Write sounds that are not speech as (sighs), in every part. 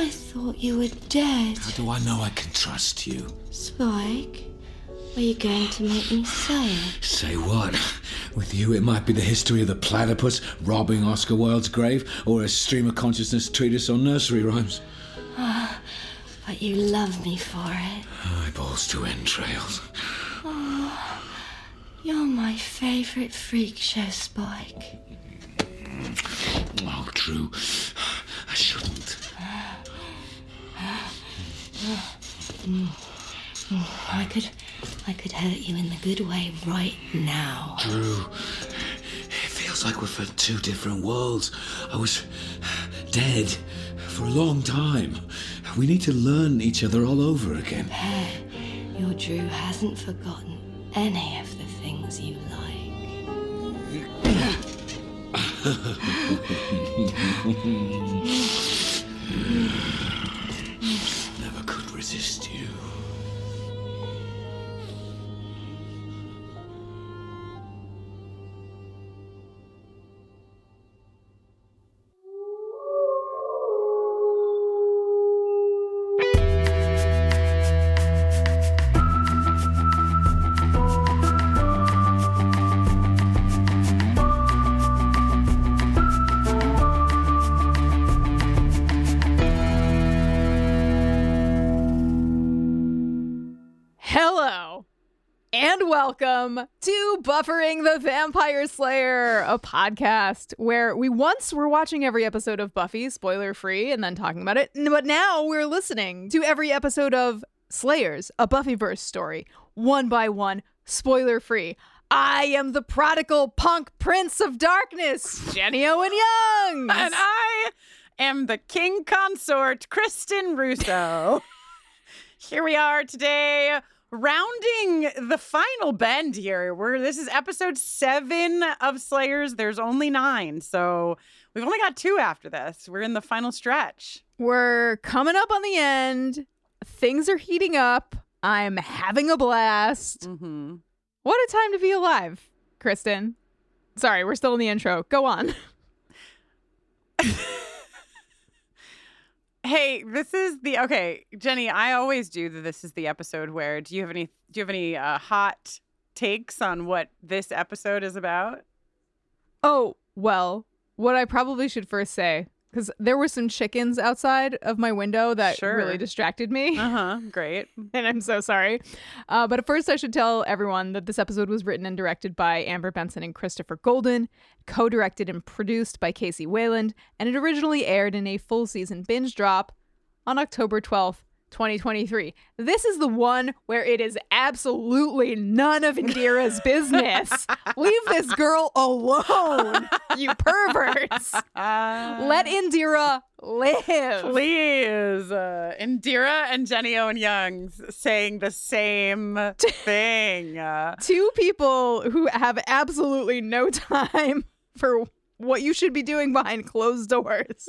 I thought you were dead. How do I know I can trust you? Spike, are you going to make me say it? Say what? With you, it might be the history of the platypus robbing Oscar Wilde's grave, or a stream of consciousness treatise on nursery rhymes. Ah, but you love me for it. Eyeballs to entrails. Ah, you're my favorite freak show, Spike. Oh, true. I shouldn't. I could, I could hurt you in the good way right now. Dru, it feels like we're from two different worlds. I was dead for a long time. We need to learn each other all over again. (sighs) Your Dru hasn't forgotten any of (laughs) Never could resist welcome to Buffering the Vampire Slayer, a podcast where we once were watching every episode of Buffy, spoiler free, and then talking about it. But now we're listening to every episode of Slayers, a Buffyverse story, one by one, spoiler free. I am the prodigal punk prince of darkness, Jenny Owen Youngs. (laughs) And I am the king consort, Kristin Russo. (laughs) here we are today, rounding the final bend here. We're this is episode seven of Slayers. There's only nine, so we've only got two after this. We're in the final stretch. We're coming up on the end. Things are heating up. I'm having a blast. Mm-hmm. What a time to be alive, Kristin. Sorry, we're still in the intro. Go on. (laughs) Hey, this is the okay, Jenny. I always do the this is the episode where do you have any do you have any uh, hot takes on what this episode is about? Oh, well, what I probably should first say, because there were some chickens outside of my window that Sure. really distracted me. Uh huh. (laughs) Great. and I'm so sorry. Uh, but at first, I should tell everyone that this episode was written and directed by Amber Benson and Christopher Golden, co directed and produced by Kc Wayland, and it originally aired in a full season binge drop on October 12th. 2023. This is the one where it is absolutely none of Indira's (laughs) business. Leave this girl alone, you perverts. Let (laughs) Indira live. Please, uh, Indira and Jenny Owen Young s- saying the same (laughs) thing. Two people who have absolutely no time for what you should be doing behind closed doors.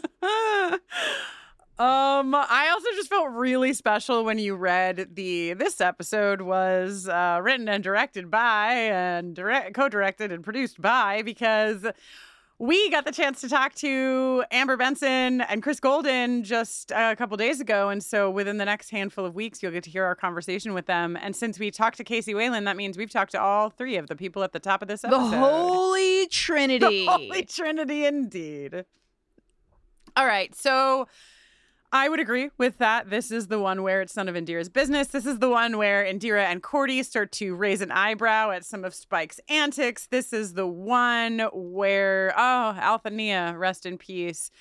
Um, I also just felt really special when you read the this episode was uh, written and directed by and direct, co-directed and produced by because we got the chance to talk to Amber Benson and Chris Golden just a couple days ago, and so within the next handful of weeks, you'll get to hear our conversation with them. And since we talked to Kc Wayland, that means we've talked to all three of the people at the top of this episode. (laughs) The. Holy Trinity. The Holy Trinity, indeed. All right, so I would agree with that. This is the one where it's none of Indira's business. This is the one where Indira and Cordy start to raise an eyebrow at some of Spike's antics. This is the one where, oh, Althania, rest in peace.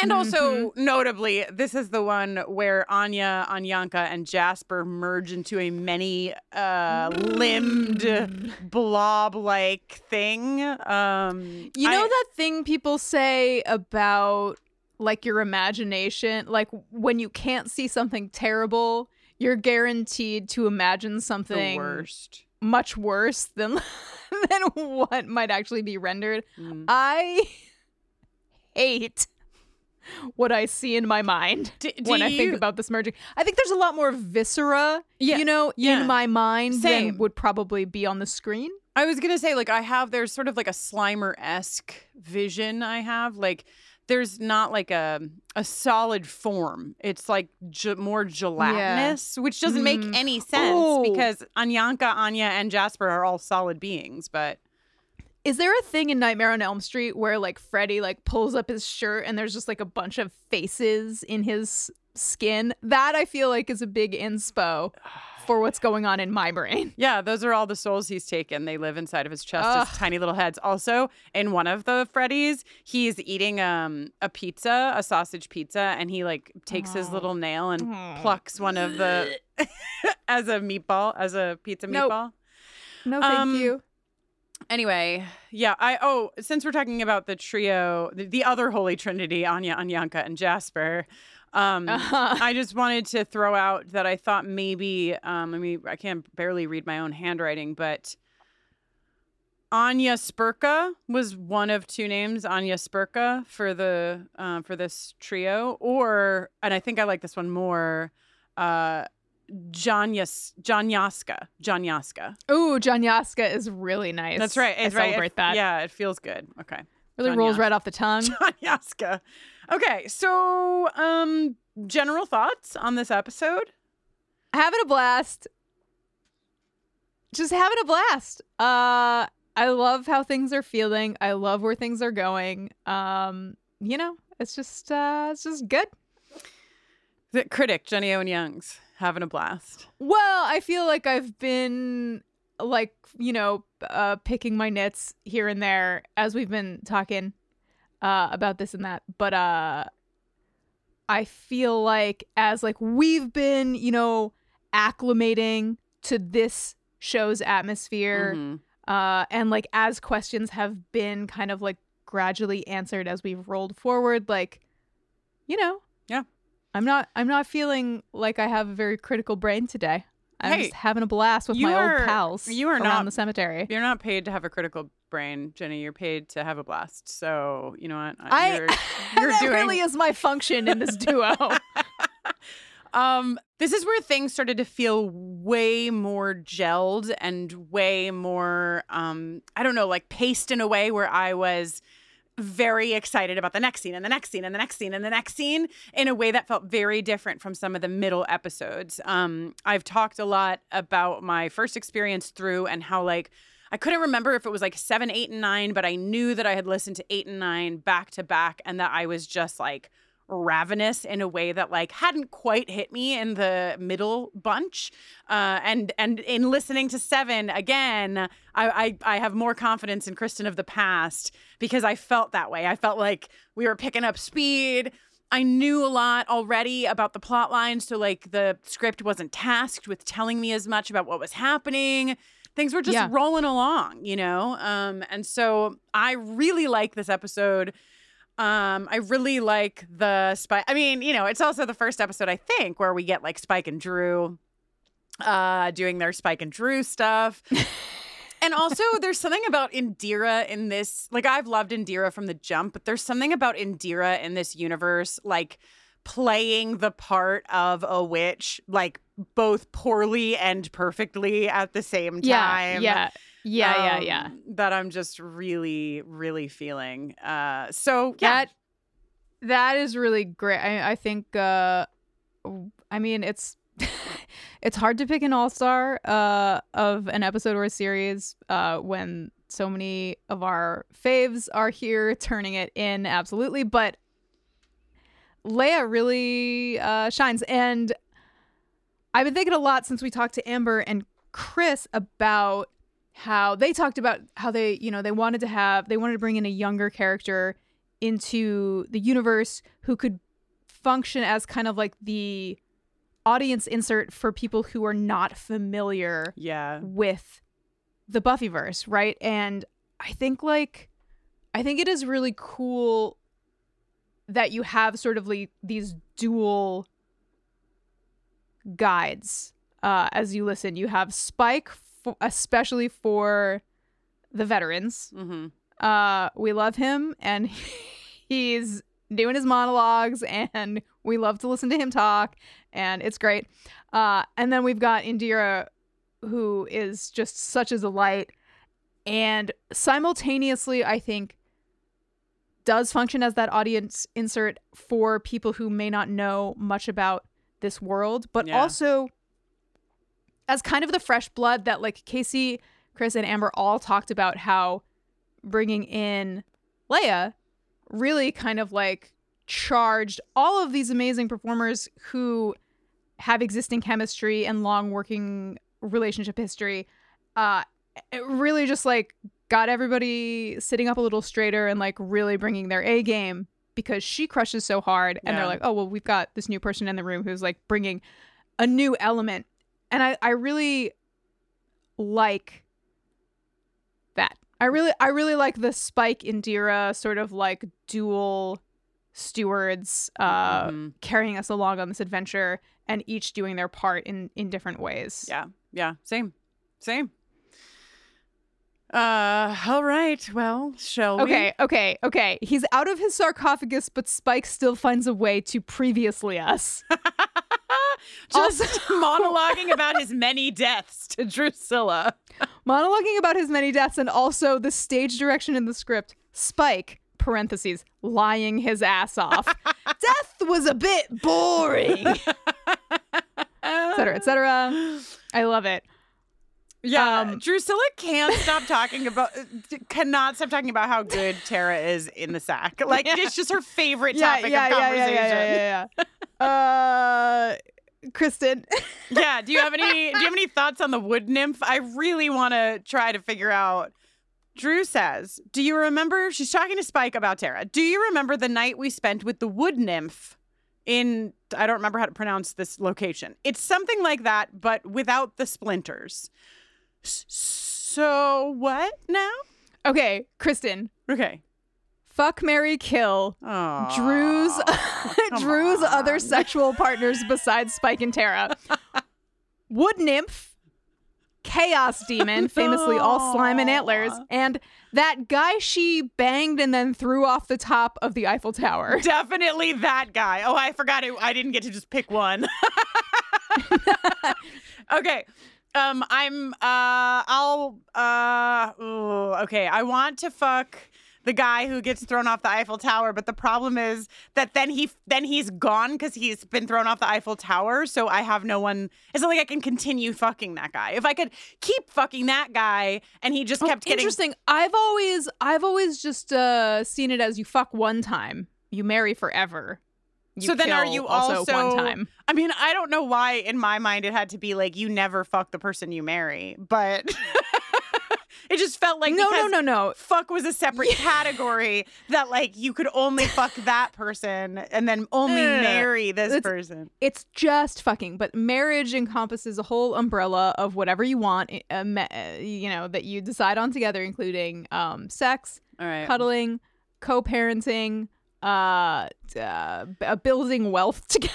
And also, notably, this is the one where Anya, Anyanka, and Jasper merge into a many uh, limbed blob like thing. Um, You know I- that thing people say about like your imagination, like when you can't see something terrible, you're guaranteed to imagine something worst. much worse than (laughs) than what might actually be rendered. Mm. I hate what I see in my mind D- do when I think you- about this merging. I think there's a lot more viscera, Yeah, you know, yeah. in my mind Same. than would probably be on the screen. I was gonna say, like, I have there's sort of like a Slimer esque vision. I have like there's not like a a solid form. It's like ge- more gelatinous, which doesn't make Mhm. any sense Oh. because Anyanka, Anya, and Jasper are all solid beings. But Is there a thing in Nightmare on Elm Street where like Freddy like pulls up his shirt and there's just like a bunch of faces in his skin? That I feel like is a big inspo (sighs) (sighs) for what's going on in my brain. (laughs) yeah, those are all the souls he's taken. They live inside of his chest Ugh. as tiny little heads. Also, in one of the Freddy's, he's eating um a pizza, a sausage pizza, and he like takes his little nail and plucks one of the (laughs) as a meatball, as a pizza Nope. meatball. No, thank Um, you. Anyway, yeah, I oh, since we're talking about the trio, the, the other holy trinity, Anya, Anyanka, and Jasper, um, Uh-huh. I just wanted to throw out that I thought maybe, um, I mean, I can't barely read my own handwriting, but Anya Spurka was one of two names, Anya Spurka for the uh, for this trio, or and I think I like this one more, uh, Janyas Janyaska, Janyaska. Ooh, Janyaska is really nice. That's right. I It's right. celebrate It- that. Yeah, it feels good. Okay. Really John rolls Yaska. right off the tongue. (laughs) Yaska. Okay, so um general thoughts on this episode? having a blast. Just having a blast. Uh I love how things are feeling. I love where things are going. Um, you know, it's just uh it's just good. The critic, Jenny Owen Youngs, having a blast. Well, I feel like I've been like, you know, uh picking my nits here and there as we've been talking uh about this and that. But uh I feel like as like we've been, you know, acclimating to this show's atmosphere Mhm. uh and like as questions have been kind of like gradually answered as we've rolled forward like you know Yeah. i'm not i'm not feeling like i have a very critical brain today i'm Hey, just having a blast with my are- old pals you are around not- the cemetery You're not paid to have a critical brain, Jenny. You're paid to have a blast. So, you know what? I- You're, (laughs) you're that doing really is my function in this duo (laughs) Um, this is where things started to feel way more gelled and way more, um, I don't know, like paced in a way where I was very excited about the next scene and the next scene and the next scene and the next scene in a way that felt very different from some of the middle episodes. Um, I've talked a lot about my first experience through and how like I couldn't remember if it was like seven, eight, and nine, but I knew that I had listened to eight and nine back to back and that I was just like ravenous in a way that like hadn't quite hit me in the middle bunch. Uh and and in listening to seven again I, I i have more confidence in kristin of the past because i felt that way. I felt like we were picking up speed. I knew a lot already about the plot line, so like the script wasn't tasked with telling me as much about what was happening. Things were just Yeah. rolling along, you know? Um, and so I really like this episode. Um, I really like the Spike. I mean, you know, it's also the first episode, I think, where we get like Spike and Dru uh doing their Spike and Dru stuff. (laughs) and also there's something about Indira in this like I've loved Indira from the jump, but there's something about Indira in this universe like playing the part of a witch like both poorly and perfectly at the same time. yeah, yeah, yeah, yeah. um, That I'm just really, really feeling. Uh, so yeah, That that is really great. I, I think. Uh, I mean, it's (laughs) it's hard to pick an all star uh, of an episode or a series uh, when so many of our faves are here turning it in. Absolutely, but Laya really uh, shines, and I've been thinking a lot since we talked to Amber and Chris about how they talked about how they, you know, they wanted to have, they wanted to bring in a younger character into the universe who could function as kind of like the audience insert for people who are not familiar yeah, with the Buffyverse, right? And I think like I think it is really cool that you have sort of like these dual guides uh, as you listen. You have Spike, f- especially for the veterans. hmm Uh, we love him, and (laughs) he's doing his monologues, and we love to listen to him talk, and it's great. Uh, and then we've got Indira, who is just such a delight, and simultaneously, I think, does function as that audience insert for people who may not know much about this world, but Yeah. also as kind of the fresh blood that like Kc, Chris, and Amber all talked about how bringing in Laya really kind of like charged all of these amazing performers who have existing chemistry and long working relationship history. Uh, it really just like got everybody sitting up a little straighter and like really bringing their A game because she crushes so hard. And they're like, oh, well, we've got this new person in the room who's like bringing a new element. And I, I really like that. I really I really like the Spike Indira sort of like dual stewards uh Mhm. carrying us along on this adventure and each doing their part in in different ways. yeah, yeah. Same, same. Uh, all right. Well, shall we? Okay, okay, okay. He's out of his sarcophagus, but Spike still finds a way to previously us. (laughs) Just Also- (laughs) monologuing about his many deaths to Drusilla. (laughs) Monologuing about his many deaths and also the stage direction in the script. Spike, parentheses, lying his ass off. Death was a bit boring. et cetera, et cetera. I love it. Yeah, Um, Drusilla can't stop talking about, uh, cannot stop talking about how good Tara is in the sack. (laughs) Like it's just her favorite topic of conversation. yeah, yeah, yeah. Uh, Kristin. (laughs) Yeah, Do you have any? Do you have any thoughts on the wood nymph? I really want to try to figure out. Dru says, "Do you remember?" She's talking to Spike about Tara. Do you remember the night we spent with the wood nymph in? I don't remember how to pronounce this location. It's something like that, but without the splinters. So what now? Okay, Kristin. Okay. Fuck Mary Kill. Oh, Dru's (laughs) Dru's other sexual partners besides Spike and Tara. Wood nymph, chaos demon, (laughs) famously all slime and antlers, and that guy she banged and then threw off the top of the Eiffel Tower. (laughs) Definitely that guy. Oh, I forgot it. I didn't get to just pick one. okay. Um, I'm uh I'll uh ooh, okay. I want to fuck the guy who gets thrown off the Eiffel Tower, but the problem is that then he then he's gone because he's been thrown off the Eiffel Tower. So I have no one. It's not like I can continue fucking that guy. If I could keep fucking that guy and he just kept Oh, getting Interesting. I've always I've always just uh seen it as you fuck one time, you marry forever. You So then are you also, also- one time? I mean, I don't know why in my mind it had to be like you never fuck the person you marry, but (laughs) it just felt like no, no, no, no. Fuck was a separate category that like you could only fuck that person and then only no. marry this It's- person. It's just fucking, but marriage encompasses a whole umbrella of whatever you want, uh, uh, you know, that you decide on together, including um, sex, All right. cuddling, co-parenting, uh, uh, uh, building wealth (laughs) together,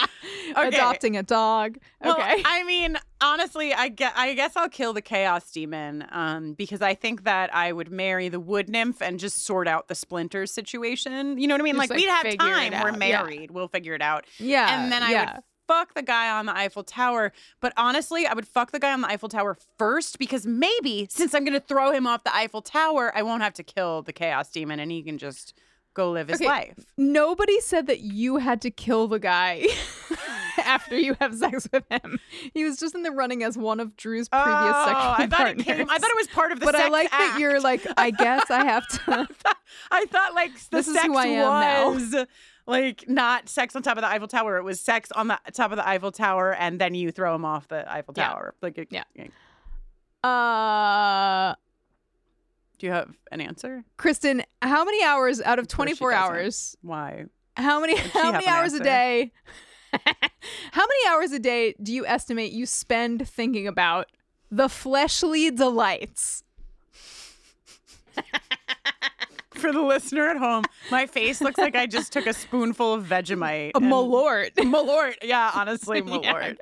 (laughs) Okay. adopting a dog. Well, okay. I mean, honestly, I guess, I guess I'll kill the chaos demon um, because I think that I would marry the wood nymph and just sort out the splinters situation. You know what I mean? Just, like, like, we'd have time. We're out. Yeah. married. We'll figure it out. Yeah. and then I yeah. would fuck the guy on the Eiffel Tower. But honestly, I would fuck the guy on the Eiffel Tower first because maybe since I'm going to throw him off the Eiffel Tower, I won't have to kill the chaos demon and he can just go live his Okay. life. Nobody said that you had to kill the guy (laughs) (laughs) after you have sex with him. He was just in the running as one of Dru's previous oh, sexual I thought partners. it came. I thought it was part of the but I like that you're like, I guess I have (laughs) to. I thought like the This is who I am now. was like not sex on top of the Eiffel Tower. It was sex on the top of the Eiffel Tower, and then you throw him off the Eiffel Yeah. Tower. Like, it- Yeah. Do Uh, you have an answer? Kristin, how many hours out of Of course she 24 doesn't. hours? Why? How many how many an hours a day? (laughs) how many hours a day do you estimate you spend thinking about the fleshly delights? (laughs) For the listener at home, my face looks like I just took a spoonful of Vegemite. A and- malort. (laughs) Malort. Yeah, honestly, Malort.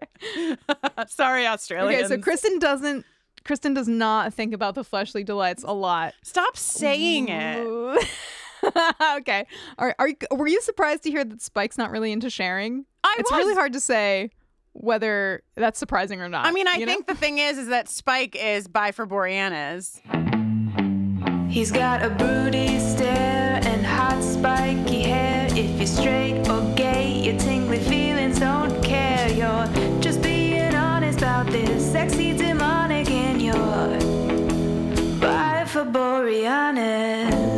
Sorry, Australians. Okay, so Kristin doesn't Kristin does not think about the fleshly delights a lot. Stop saying it. Ooh. (laughs) okay. Are, are you, were you surprised to hear that Spike's not really into sharing? I it's was. really hard to say whether that's surprising or not. I mean, I you know? think the thing is, is that Spike is bi for Boreanaz. He's got a broody stare and hot spiky hair. If you're straight or gay, your tingly feelings don't care. You're just being honest about this sexy demonic in your Bi for Boreanaz.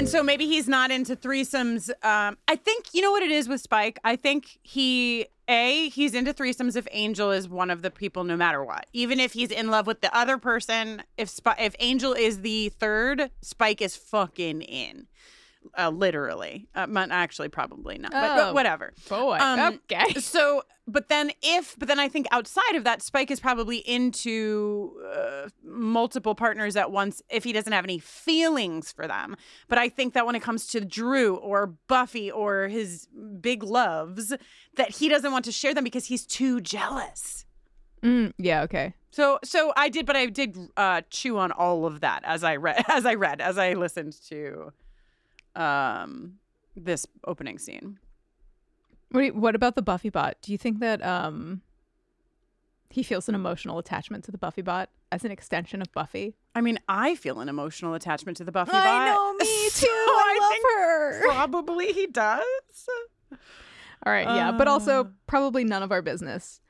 And so maybe he's not into threesomes. Um, I think you know what it is with Spike. I think he a he's into threesomes if Angel is one of the people, no matter what. Even if he's in love with the other person, if Sp- if Angel is the third, Spike is fucking in. Uh, literally, uh, actually, probably not, but, but Oh. whatever. Boy. Um, okay. (laughs) So, but then if, but then I think outside of that, Spike is probably into uh, multiple partners at once if he doesn't have any feelings for them. But I think that when it comes to Dru or Buffy or his big loves, that he doesn't want to share them because he's too jealous. Mm, yeah, okay. So, so I did, but I did uh, chew on all of that as I read, (laughs) as I read, as I listened to um, this opening scene. What, you- what about the Buffy bot? Do you think that um he feels an emotional attachment to the Buffy bot as an extension of Buffy? I mean, I feel an emotional attachment to the Buffy I bot. know, me (laughs) so too. I, love her. Probably he does. All right, yeah, but Uh. also probably none of our business.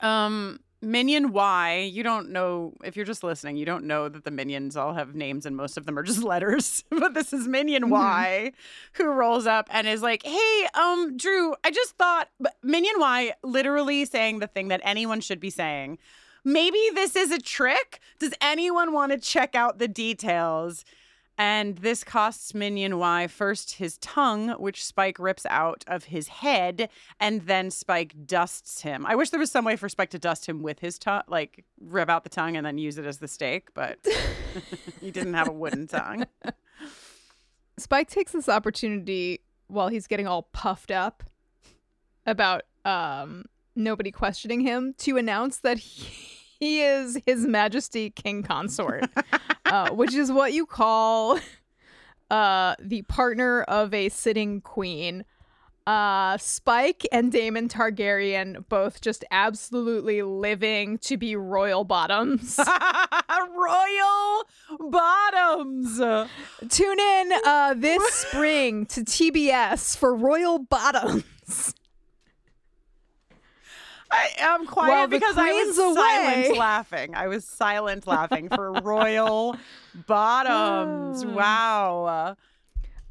Um, Minion Y, you don't know if you're just listening, you don't know that the minions all have names and most of them are just (laughs) letters. but this is Minion Mm-hmm. Y who rolls up and is like, "Hey, um, Dru, I just thought but Minion Y literally saying the thing that anyone should be saying. Maybe this is a trick. Does anyone want to check out the details?" And this costs Minion Y first his tongue, which Spike rips out of his head, and then Spike dusts him. I wish there was some way for Spike to dust him with his tongue, like rip out the tongue and then use it as the stake, but (laughs) he didn't have a wooden tongue. Spike takes this opportunity while he's getting all puffed up about um nobody questioning him to announce that he, he (laughs) is His Majesty King Consort, (laughs) uh, which is what you call uh the partner of a sitting queen. Uh, Spike and Daemon Targaryen both just absolutely living to be royal bottoms. (laughs) Royal bottoms. Tune in uh, this spring to TBS for Royal Bottoms. I am quiet the because I was queen's silent laughing. I was silent laughing for (laughs) royal bottoms. Ah. Wow.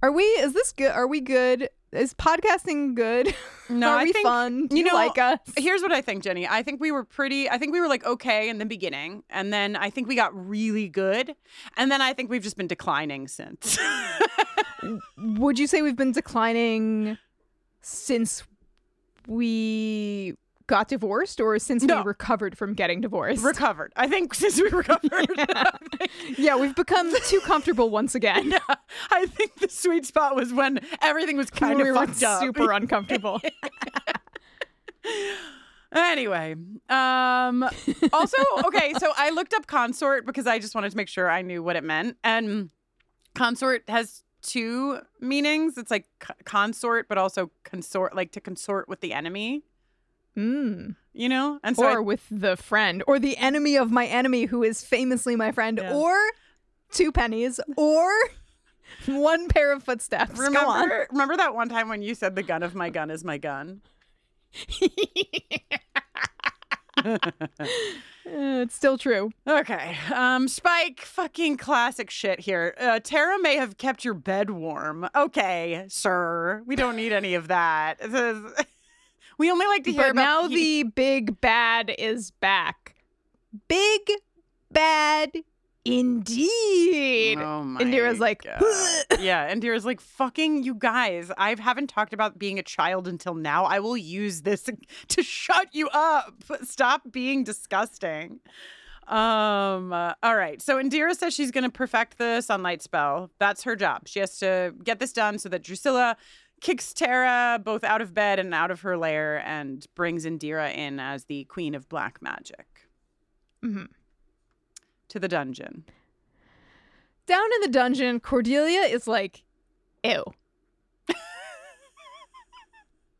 Are we? Is this good? Are we good? Is podcasting good? No, Are I we think- fun? Do you you, know, like us? Here's what I think, Jenny. I think we were pretty, I think we were like okay in the beginning. And then I think we got really good. And then I think we've just been declining since. (laughs) Would you say we've been declining since we got divorced or since No. we recovered from getting divorced? Recovered. I think (laughs) since we recovered. (laughs) yeah, we've become too comfortable once again. (laughs) I think the sweet spot was when everything was kind we of fucked up. super uncomfortable. Anyway, um also okay, so I looked up consort because I just wanted to make sure I knew what it meant. And consort has two meanings. It's like c- consort but also consort like to consort with the enemy, mm. you know? And so I- or with the friend, or the enemy of my enemy who is famously my friend, Yeah. or two pennies, or (laughs) one pair of footsteps. Go on. remember (laughs) remember that one time when you said the gun of my gun is my gun? (laughs) Uh, it's still true. Okay. Um, Spike, fucking classic shit here. Uh, Tara may have kept your bed warm. Okay, sir. We don't need any of that. We only like to hear But about now the big bad is back. Big bad indeed. Oh my Indira's like, yeah, Indira's like, fucking you guys. I haven't talked about being a child until now. I will use this (laughs) to shut you up. Stop being disgusting. Um. uh, all right. So Indira says she's going to perfect the sunlight spell. That's her job. She has to get this done so that Drusilla kicks Tara both out of bed and out of her lair and brings Indira in as the queen of black magic Mhm. to the dungeon. Down in the dungeon, Cordelia is like, ew. (laughs)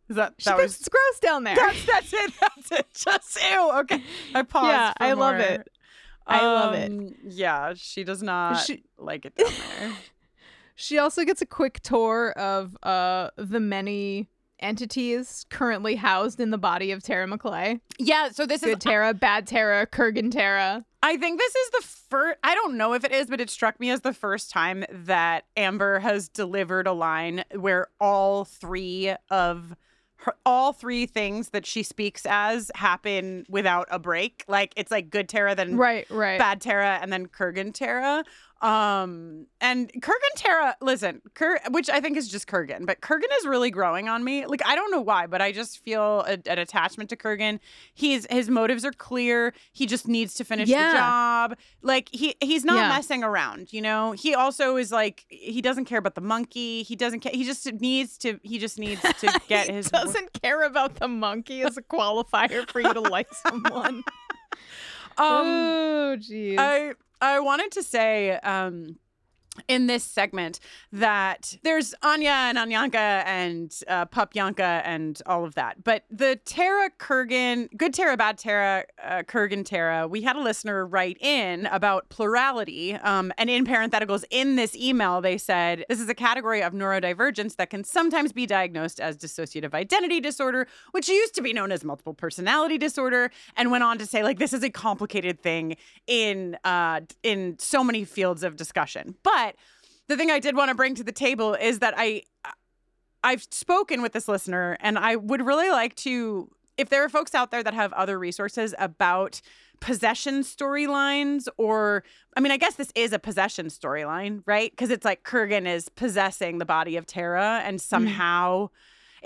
Is that She that was it's gross down there. That's that's it. That's it. (laughs) Just ew. Okay. I paused. Yeah, I love it. I love it. Um, Yeah, she does not She- like it down there. (laughs) She also gets a quick tour of uh the many entities currently housed in the body of Tara Maclay. yeah. So this is Good Tara, bad Tara, Kurgan Tara. I think this is the first. I don't know if it is, but it struck me as the first time that Amber has delivered a line where all three of her, all three things that she speaks as happen without a break. Like it's like good Tara, then Right, right. Bad Tara and then Kurgan Tara. Um and Kurgan Tara, listen, Kur, which I think is just Kurgan, but Kurgan is really growing on me. Like I don't know why, but I just feel a, an attachment to Kurgan. He's his motives are clear. He just needs to finish Yeah. the job. Like he he's not Yeah. messing around, you know. He also is like he doesn't care about the monkey. He doesn't care. He just needs to he just needs to (laughs) get his doesn't care about the monkey as a qualifier for you to like (laughs) someone. um oh, jeez. I I wanted to say um in this segment that there's Anya and Anyanka and uh, Pup Yanka and all of that. But the Tara Kurgan, good Tara, bad Tara, uh, Kurgan Tara, we had a listener write in about plurality. Um, and in parentheticals in this email, they said this is a category of neurodivergence that can sometimes be diagnosed as dissociative identity disorder, which used to be known as multiple personality disorder, and went on to say like this is a complicated thing in uh, in so many fields of discussion. But the thing I did want to bring to the table is that I I've spoken with this listener and I would really like to if there are folks out there that have other resources about possession storylines or I mean I guess this is a possession storyline, right? Because it's like Kurgan is possessing the body of Tara and mm-hmm. somehow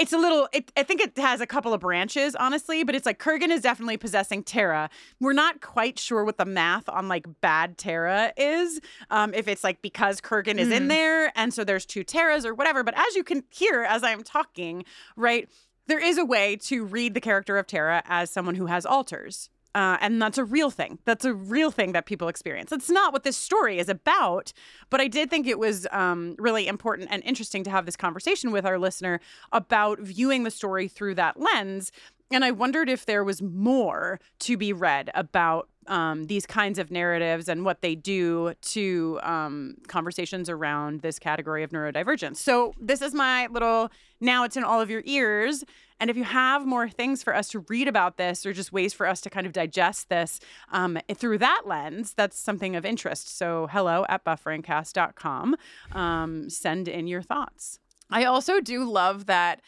it's a little it, I think it has a couple of branches honestly, but it's like Kurgan is definitely possessing Tara. We're not quite sure what the math on like bad Tara is. Um if it's like because Kurgan is in there and so there's two Taras or whatever, but as you can hear as I'm talking, right? There is a way to read the character of Tara as someone who has alters. Uh, and that's a real thing. That's a real thing that people experience. It's not what this story is about, but I did think it was um, really important and interesting to have this conversation with our listener about viewing the story through that lens. And I wondered if there was more to be read about um, these kinds of narratives and what they do to um, conversations around this category of neurodivergence. So, this is my little now it's in all of your ears. And if you have more things for us to read about this or just ways for us to kind of digest this um, through that lens, that's something of interest. So, hello at bufferingcast.com. Um, send in your thoughts. I also do love that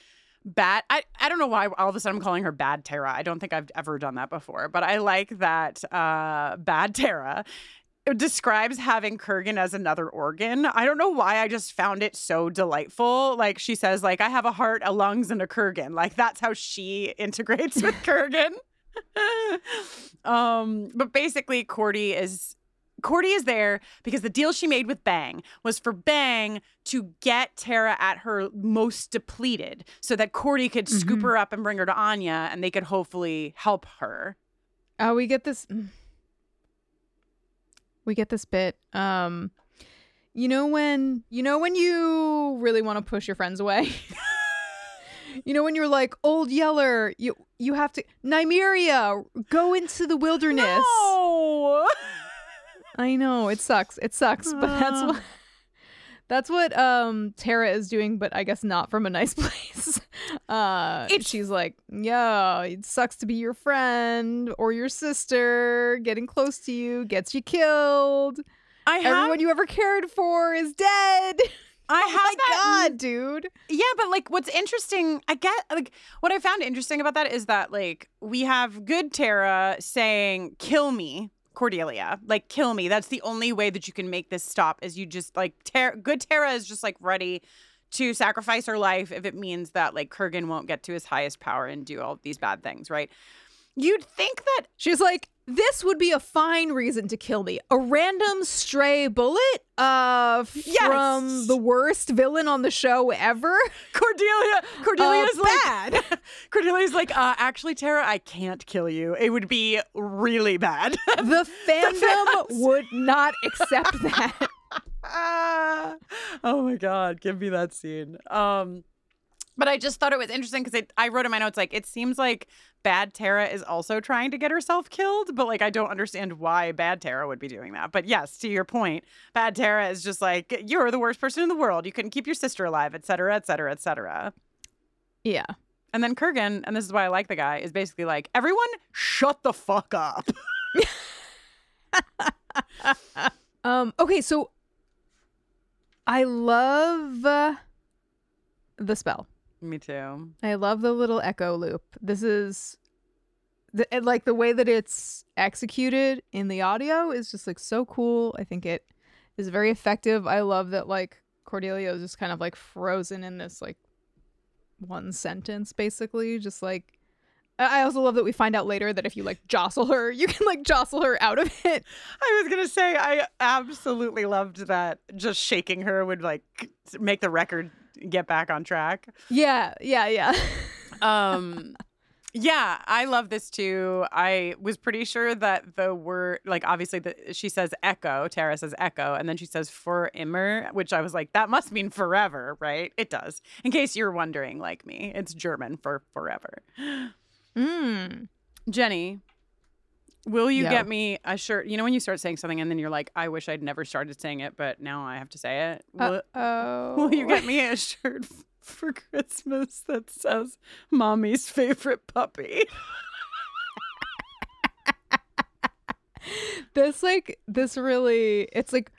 bad I, I don't know why all of a sudden I'm calling her bad Tara. I don't think I've ever done that before, but I like that uh bad Tara describes having Kurgan as another organ. I don't know why I just found it so delightful. Like she says like I have a heart, a lungs and a Kurgan. Like that's how she (laughs) integrates with Kurgan. (laughs) um but basically Cordy is Cordy is there because the deal she made with Bang was for Bang to get Tara at her most depleted so that Cordy could scoop Mhm. her up and bring her to Anya and they could hopefully help her. Oh, we get this. We get this bit. Um, you know when you know when you really want to push your friends away. (laughs) you know when you're like old Yeller, you you have to Nymeria, go into the wilderness. No. (laughs) I know it sucks. It sucks, but that's Uh. what (laughs) that's what um Tara is doing, but I guess not from a nice (laughs) place. Uh It's- she's like, "Yeah, it sucks to be your friend or your sister. Getting close to you gets you killed. I have Everyone you ever cared for is dead." (laughs) I oh that god, dude. Yeah, but like what's interesting, I get like what I found interesting about that is that like we have good Tara saying, kill me, Cordelia. Like kill me. That's the only way that you can make this stop is you just like Tara good Tara is just like ready to sacrifice her life if it means that like Kurgan won't get to his highest power and do all these bad things, right? You'd think that She's like, "This would be a fine reason to kill me. A random stray bullet uh Yes. from the worst villain on the show ever." (laughs) Cordelia Cordelia's like bad. (laughs) Cordelia's like, uh, actually, Tara, I can't kill you. It would be really bad. (laughs) The fandom fans. would not accept that. Ah, oh my god, give me that scene. Um but I just thought it was interesting because I wrote in my notes like it seems like bad Tara is also trying to get herself killed, but like I don't understand why bad Tara would be doing that. But yes, to your point, bad Tara is just like you're the worst person in the world. You couldn't keep your sister alive, et cetera, et cetera, et cetera. Yeah. And then Kurgan, and this is why I like the guy, is basically like everyone shut the fuck up. (laughs) Um okay, so I love uh, the spell. Me too. I love the little echo loop. This is the, like the way that it's executed in the audio is just like so cool. I think it is very effective. I love that like Cordelia is just kind of like frozen in this like one sentence basically, just like I I also love that we find out later that if you like jostle her, you can like jostle her out of it. I was gonna say I absolutely loved that. Just shaking her would like make the record get back on track. Yeah, yeah, yeah. (laughs) Um, yeah, I love this too. I was pretty sure that the word, like obviously, the, she says echo. Tara says echo, and then she says for immer, which I was like, that must mean forever, right? It does. In case you're wondering, like me, it's German for forever. (gasps) mm. Jenny, will you Yo. get me a shirt? You know when you start saying something and then you're like, I wish I'd never started saying it, but now I have to say it. Will, Oh. (laughs) will you get me a shirt for Christmas that says "Mommy's favorite puppy"? (laughs) this like this really it's like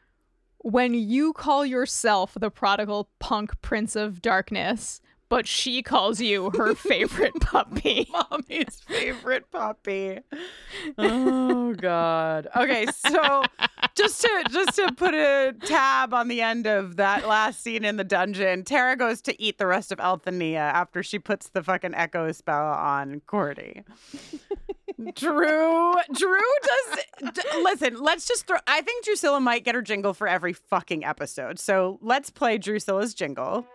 when you call yourself the prodigal punk prince of darkness but she calls you her (laughs) favorite puppy (laughs) Mommy's favorite puppy. Oh God. Okay, so just to just to put a tab on the end of that last scene in the dungeon, Tara goes to eat the rest of Althania after she puts the fucking echo spell on Cordy. Dru, Dru does. D- listen, let's just throw. I think Drusilla might get her jingle for every fucking episode. So let's play Drusilla's jingle.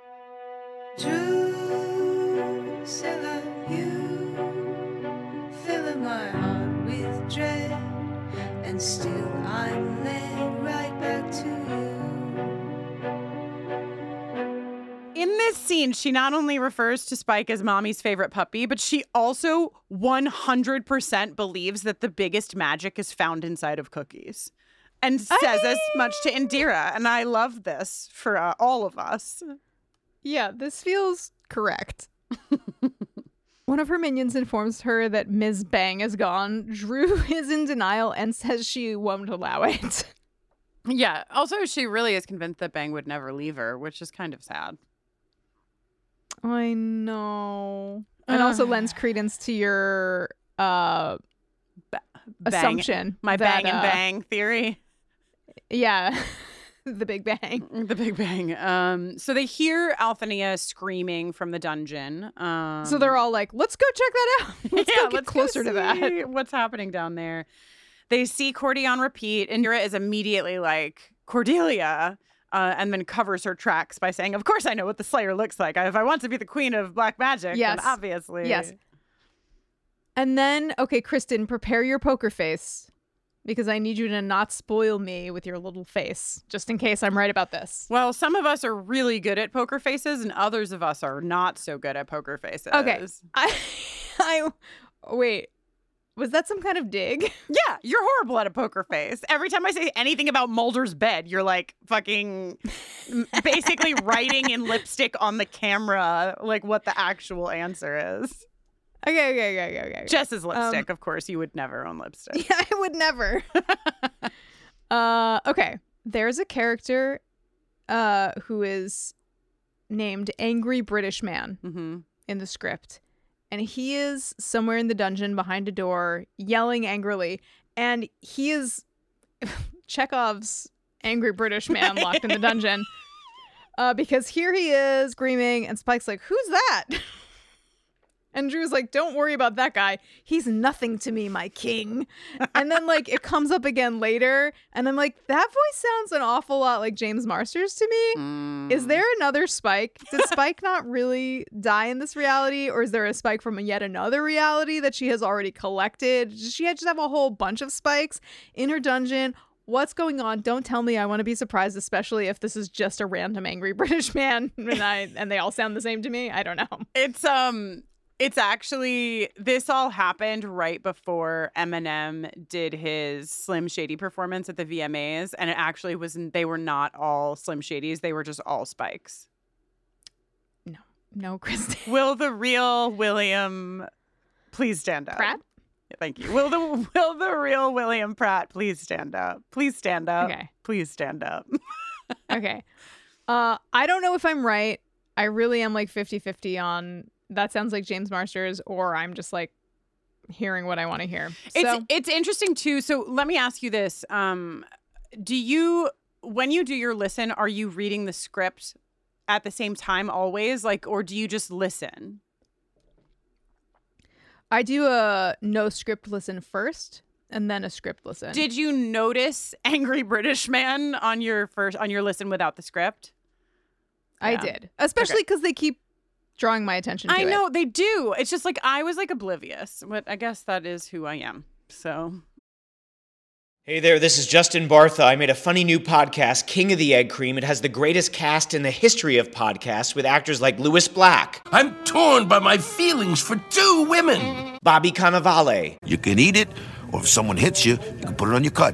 In this scene, she not only refers to Spike as mommy's favorite puppy, but she also 100% believes that the biggest magic is found inside of cookies. And says as much to Indira. And I love this for uh, all of us. Yeah this feels correct (laughs) one of her minions informs her that ms bang is gone dru (laughs) is in denial and says she won't allow it (laughs) Yeah. Also, she really is convinced that Bang would never leave her, which is kind of sad. i know and also (sighs) lends credence to your uh Bang, assumption My that, bang and uh, bang theory. Yeah. The Big Bang. The Big Bang. Um, so they hear Althea screaming from the dungeon. Um, so they're all like, let's go check that out. (laughs) Let's yeah, go get let's closer to that. What's happening down there? They see Cordy on repeat, and Yura is immediately like Cordelia, uh, and then covers her tracks by saying, "Of course, I know what the Slayer looks like. If I want to be the queen of black magic, Yes. then obviously, Yes. And then, okay, Kristin, prepare your poker face because I need you to not spoil me with your little face, just in case I'm right about this. Well, some of us are really good at poker faces, and others of us are not so good at poker faces. Okay. I, (laughs) I, wait, was that some kind of dig? (laughs) Yeah, you're horrible at a poker face. Every time I say anything about Mulder's bed, you're like fucking basically writing in lipstick on the camera, like what the actual answer is. Okay, okay, okay, okay. okay. Jess's lipstick, of course. You would never own lipstick. (laughs) Yeah, I would never. (laughs) uh, okay. There's a character uh, who is named Angry British Man hmm in the script. And he is somewhere in the dungeon behind a door yelling angrily. And he is (laughs) Chekhov's angry British man locked in the dungeon. Uh, because here he is screaming, and Spike's like, Who's that? And Dru's like, Don't worry about that guy. He's nothing to me, my king. And then, like, it comes up again later. And I'm like, That voice sounds an awful lot like James Marsters to me. Mm. Is there another Spike? Did Spike not really die in this reality? Or is there a Spike from yet another reality that she has already collected? Does she just have a whole bunch of Spikes in her dungeon? What's going on? Don't tell me. I want to be surprised, especially if this is just a random angry (laughs) British man and I and they all sound the same to me. I don't know. It's um it's actually this all happened right before Eminem did his Slim Shady performance at the VMAs and it actually was they were not all Slim Shadys, they were just all spikes. No, no, (laughs) Kristin. Will the real William please stand up? Pratt? Thank you. Will the will the real William Pratt please stand up? Please stand up. Okay. Please stand up. (laughs) Okay. Uh I don't know if I'm right. I really am like 50-50 on that sounds like James Marsters or I'm just like hearing what I want to hear. It's so it's interesting too. So let me ask you this: um, Do you, when you do your listen, are you reading the script at the same time always, like, or do you just listen? I do a no script listen first and then a script listen. Did you notice "Angry British Man" on your first on your listen without the script? I Yeah. did. Especially because they keep drawing my attention to I it. know they do. It's just like I was like oblivious, but I guess that is who I am. So Hey there, this is Justin Bartha. I made a funny new podcast, King of the Egg Cream. It has the greatest cast in the history of podcasts with actors like Lewis Black, I'm torn by my feelings for two women. Bobby Cannavale, You can eat it, or if someone hits you, you can put it on your cut.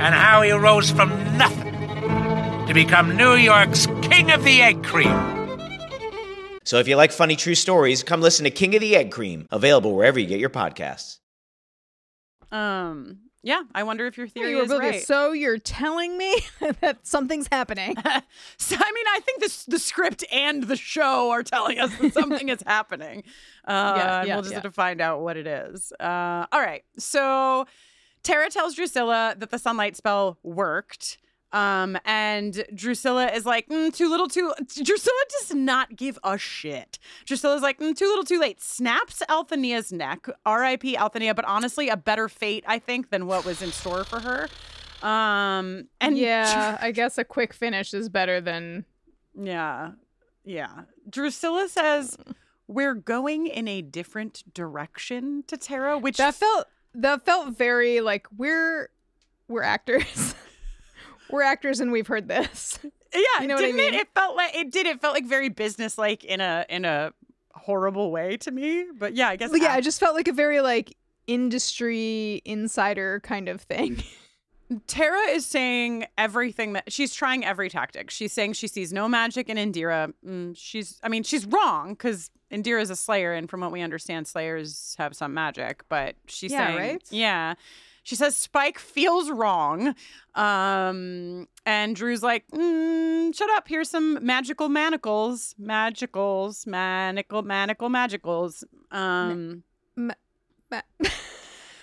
and how he rose from nothing to become New York's King of the Egg Cream. So if you like funny true stories, come listen to King of the Egg Cream, available wherever you get your podcasts. um, yeah, I wonder if your theory you were is right. So you're telling me (laughs) that something's happening. (laughs) So, I mean, I think this the script and the show are telling us that something is (laughs) happening. Uh, Yeah, and yeah, we'll just yeah. have to find out what it is. Uh, all right. So Tara tells Drusilla that the sunlight spell worked. Um, and Drusilla is like, mm, too little, too. Drusilla does not give a shit. Drusilla's like, mm, too little, too late. Snaps Althenia's neck. R.I.P. Althenia, but honestly, a better fate, I think, than what was in store for her. Um, and yeah, (laughs) I guess a quick finish is better than Yeah. Yeah. Drusilla says we're going in a different direction to Tara, which that felt that felt very like we're we're actors. (laughs) we're actors and we've heard this. yeah, you know what I didn't it? mean? It felt like it did. It felt like very businesslike in a in a horrible way to me. But yeah, I guess But yeah, I act- just felt like a very like industry insider kind of thing. (laughs) Tara is saying everything that she's trying every tactic. She's saying she sees no magic in Indira. Mm, she's, I mean, she's wrong because Indira is a Slayer, and from what we understand, Slayers have some magic. But she's Yeah, saying, right? yeah. She says Spike feels wrong, um, and Dru's like, mm, "Shut up! Here's some magical manacles, magicals, manacle, manacle, magicals." Um, (laughs)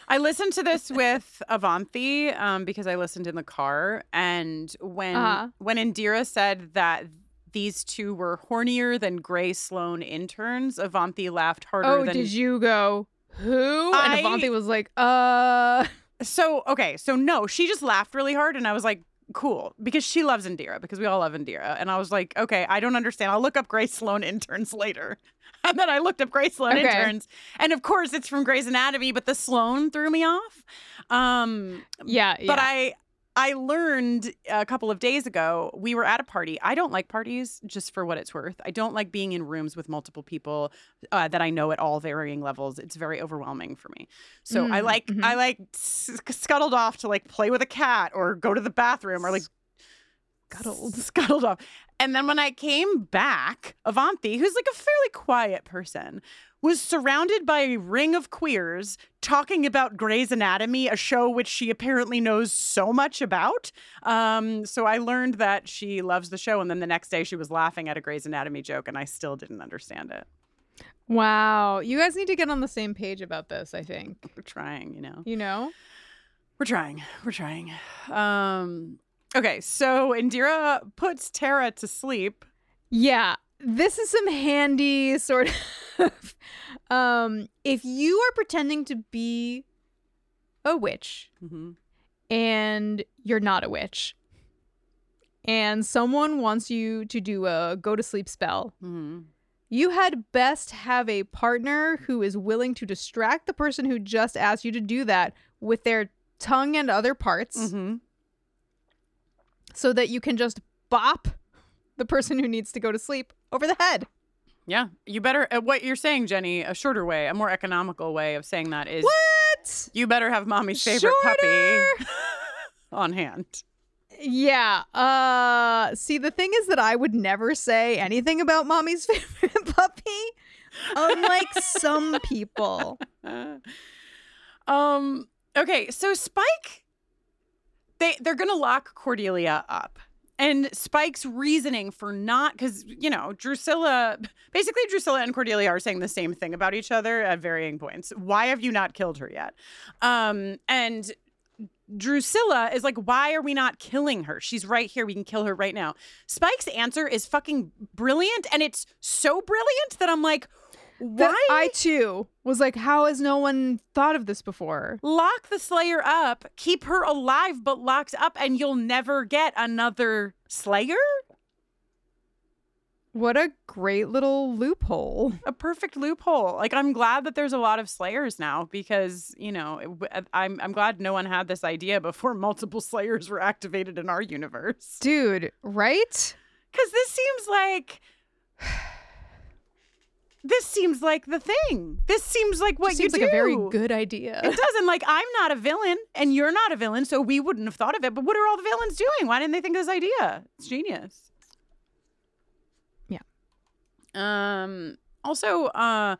I listened to this with Avanti um, because I listened in the car, and when Uh-huh. when Indira said that these two were hornier than Grey Sloan interns, Avanti laughed harder Oh, than. did you go? Who? And Avanti was like, uh. So okay, so no, she just laughed really hard, and I was like, cool, because she loves Indira, because we all love Indira, and I was like, okay, I don't understand. I'll look up Grey Sloan interns (laughs) later. And then I looked up Grey Sloan Okay. interns, and of course it's from Grey's Anatomy, but the Sloan threw me off. Um, Yeah, but. I I learned a couple of days ago we were at a party. I don't like parties, just for what it's worth. I don't like being in rooms with multiple people uh, that I know at all varying levels. It's very overwhelming for me. So I Mm, like mhm. I like s- scuttled off to like play with a cat or go to the bathroom or like Scuttled. (laughs) scuttled off. And then when I came back, Avanti, who's like a fairly quiet person, was surrounded by a ring of queers talking about Grey's Anatomy, a show which she apparently knows so much about. Um, so I learned that she loves the show. And then the next day she was laughing at a Grey's Anatomy joke, and I still didn't understand it. Wow. You guys need to get on the same page about this, I think. We're trying, you know. You know? We're trying. We're trying. Um, okay, so Indira puts Tara to sleep. Yeah. This is some handy sort of (laughs) um if you are pretending to be a witch Mm-hmm. and you're not a witch and someone wants you to do a go to sleep spell Mm-hmm. you had best have a partner who is willing to distract the person who just asked you to do that with their tongue and other parts Mm-hmm. So that you can just bop the person who needs to go to sleep over the head. Yeah, you better. Uh, what you're saying, Jenny, a shorter way, a more economical way of saying that is What? you better have mommy's favorite Shorter! puppy (laughs) on hand. Yeah. Uh see the thing is that I would never say anything about mommy's (laughs) favorite puppy. Unlike some people. (laughs) Um. Okay, so Spike, they they're gonna lock Cordelia up. And Spike's reasoning for not, because, you know, Drusilla, basically, Drusilla and Cordelia are saying the same thing about each other at varying points. Why have you not killed her yet? Um, and Drusilla is like, why are we not killing her? She's right here. We can kill her right now. Spike's answer is fucking brilliant. And it's so brilliant that I'm like, why? I too was like, how has no one thought of this before? lock the Slayer up, keep her alive but locked up, and you'll never get another Slayer? What a great little loophole. A perfect loophole. Like I'm glad that there's a lot of Slayers now because you know w- uh, I'm I'm glad no one had this idea before (laughs) multiple Slayers were activated in our universe. Dude, right? Because this seems like this seems like the thing. This seems like what you're doing. Seems you like a very good idea. It doesn't like I'm not a villain and you're not a villain, so we wouldn't have thought of it. But what are all the villains doing? Why didn't they think of this idea? It's genius. Yeah. Um. Also, uh,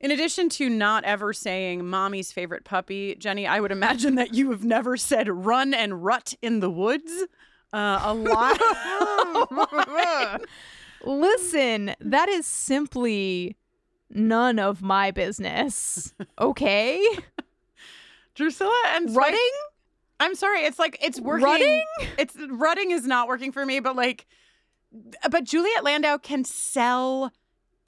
in addition to not ever saying "mommy's favorite puppy," Jenny, I would imagine that you have never said "run and rut in the woods." Uh, a lot. (laughs) (laughs) (laughs) Listen, that is simply none of my business. (laughs) Okay? Drusilla and Rutting? I'm sorry. It's like it's working. Rutting? It's rutting is not working for me, but like, but Juliet Landau can sell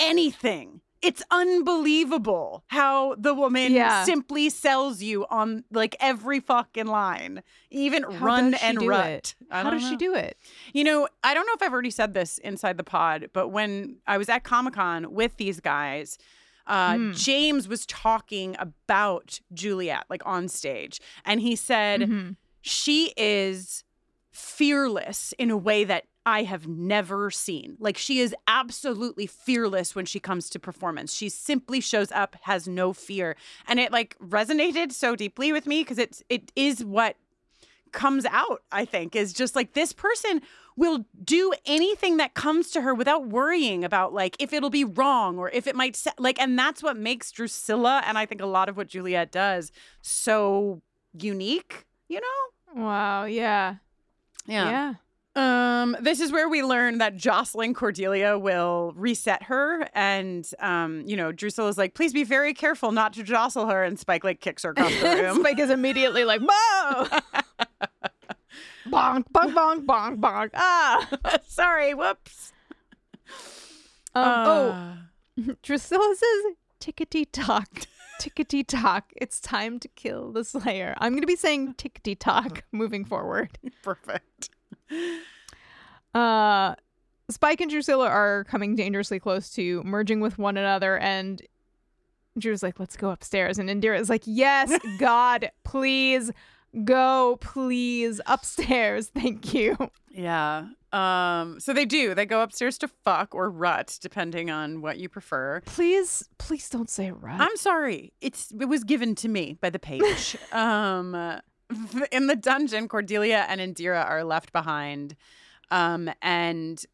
anything. It's unbelievable how the woman Yeah. simply sells you on like every fucking line, even How run and rut. How does she do it? You know, I don't know if I've already said this inside the pod, but when I was at Comic Con with these guys, uh, Hmm. James was talking about Juliet, like on stage, and he said Mhm. she is fearless in a way that I have never seen. Like she is absolutely fearless when she comes to performance. She simply shows up, has no fear, and it like resonated so deeply with me because it's it is what comes out, I think, is just like this person will do anything that comes to her without worrying about like if it'll be wrong or if it might sa- like and that's what makes Drusilla and I think a lot of what Juliet does so unique, you know? Wow, yeah. Yeah. Yeah. Um, this is where we learn that jostling Cordelia will reset her, and um, you know, Drusilla's like, "Please be very careful not to jostle her," and Spike like kicks her across the (laughs) room. Spike is immediately like, "Whoa!" (laughs) bonk, bonk, bonk, bonk, bonk. Ah. (laughs) Sorry. Whoops. Um, Uh. oh, Drusilla says, "Tickety tock, tickety tock. It's time to kill the Slayer." I'm gonna be saying tickety tock moving forward. Perfect. (laughs) Uh, Spike and Drusilla are coming dangerously close to merging with one another, and Dru's like, "Let's go upstairs," and Indira is like, "Yes, (laughs) God, please go, please upstairs, thank you." Yeah. Um. So they do. They go upstairs to fuck or rut, depending on what you prefer. Please, please don't say rut. I'm sorry. It's it was given to me by the page. (laughs) um, (laughs) in the dungeon, Cordelia and Indira are left behind, um, and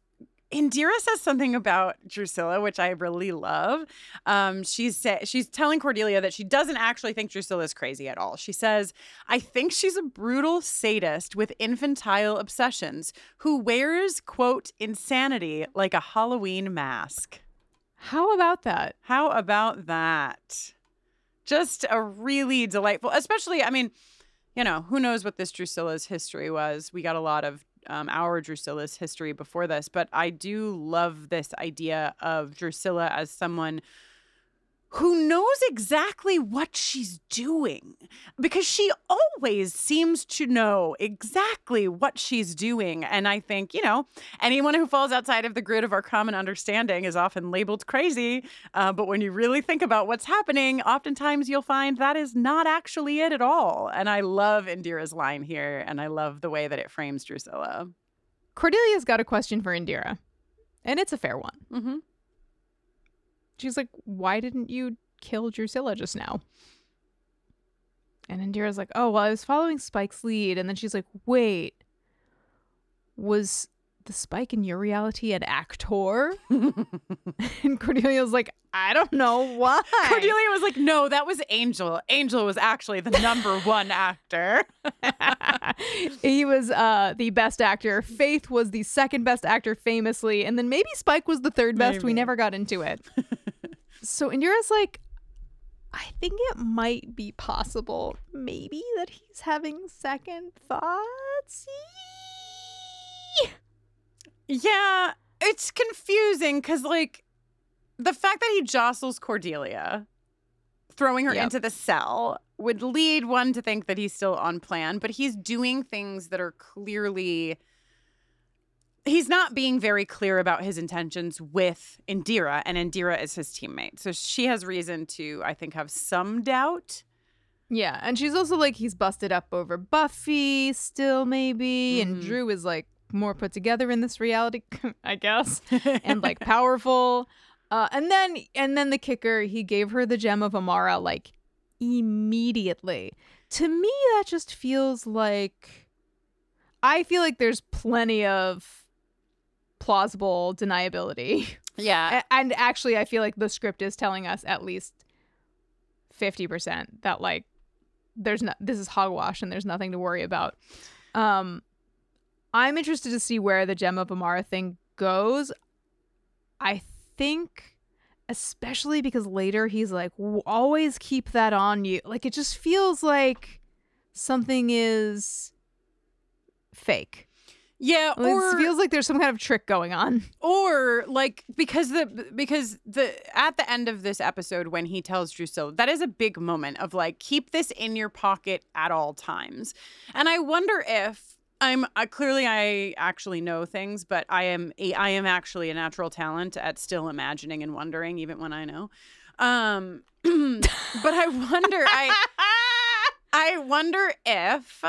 Indira says something about Drusilla, which I really love. Um, she's she's telling Cordelia that she doesn't actually think Drusilla is crazy at all. She says, "I think she's a brutal sadist with infantile obsessions who wears quote insanity like a Halloween mask." How about that? How about that? Just a really delightful, especially, I mean, you know, who knows what this Drusilla's history was. We got a lot of um, our Drusilla's history before this, but I do love this idea of Drusilla as someone who knows exactly what she's doing because she always seems to know exactly what she's doing. And I think, you know, anyone who falls outside of the grid of our common understanding is often labeled crazy. Uh, but when you really think about what's happening, oftentimes you'll find that is not actually it at all. And I love Indira's line here, and I love the way that it frames Drusilla. Cordelia's got a question for Indira, and it's a fair one. Mm-hmm. She's like, "Why didn't you kill Drusilla just now?" And Indira's like, "Oh, well, I was following Spike's lead." And then she's like, "Wait, was the Spike in your reality an actor?" (laughs) and Cordelia's like, "I don't know why." Cordelia was like, no, that was Angel. Angel was actually the number (laughs) one actor. (laughs) he was uh, the best actor. Faith was the second best actor, famously, and then maybe Spike was the third best. We never got into it. So Indira's like, I think it might be possible, maybe that he's having second thoughts. Yeah, it's confusing because, like, the fact that he jostles Cordelia, throwing her Yep. into the cell, would lead one to think that he's still on plan, but he's doing things that are clearly. He's not being very clear about his intentions with Indira, and Indira is his teammate. So she has reason to, I think, have some doubt. Yeah, and she's also like he's busted up over Buffy still maybe, and Mhm. Dru is like more put together in this reality, (laughs) I guess, (laughs) and like powerful. Uh, and then and then the kicker, he gave her the gem of Amara like immediately. To me, that just feels like I feel like there's plenty of plausible deniability. Yeah. And actually, I feel like the script is telling us at least fifty percent that like there's no this is hogwash and there's nothing to worry about. Um, I'm interested to see where the gem of Amara thing goes. I think, especially because later he's like, always keep that on you. Like it just feels like something is fake. Yeah, or it feels like there's some kind of trick going on. (laughs) or like because the because the at the end of this episode when he tells Drusilla that is a big moment of like keep this in your pocket at all times and i wonder if i'm uh, clearly i actually know things but i am a, i am actually a natural talent at still imagining and wondering even when i know um (clears throat) but i wonder i (laughs) i wonder if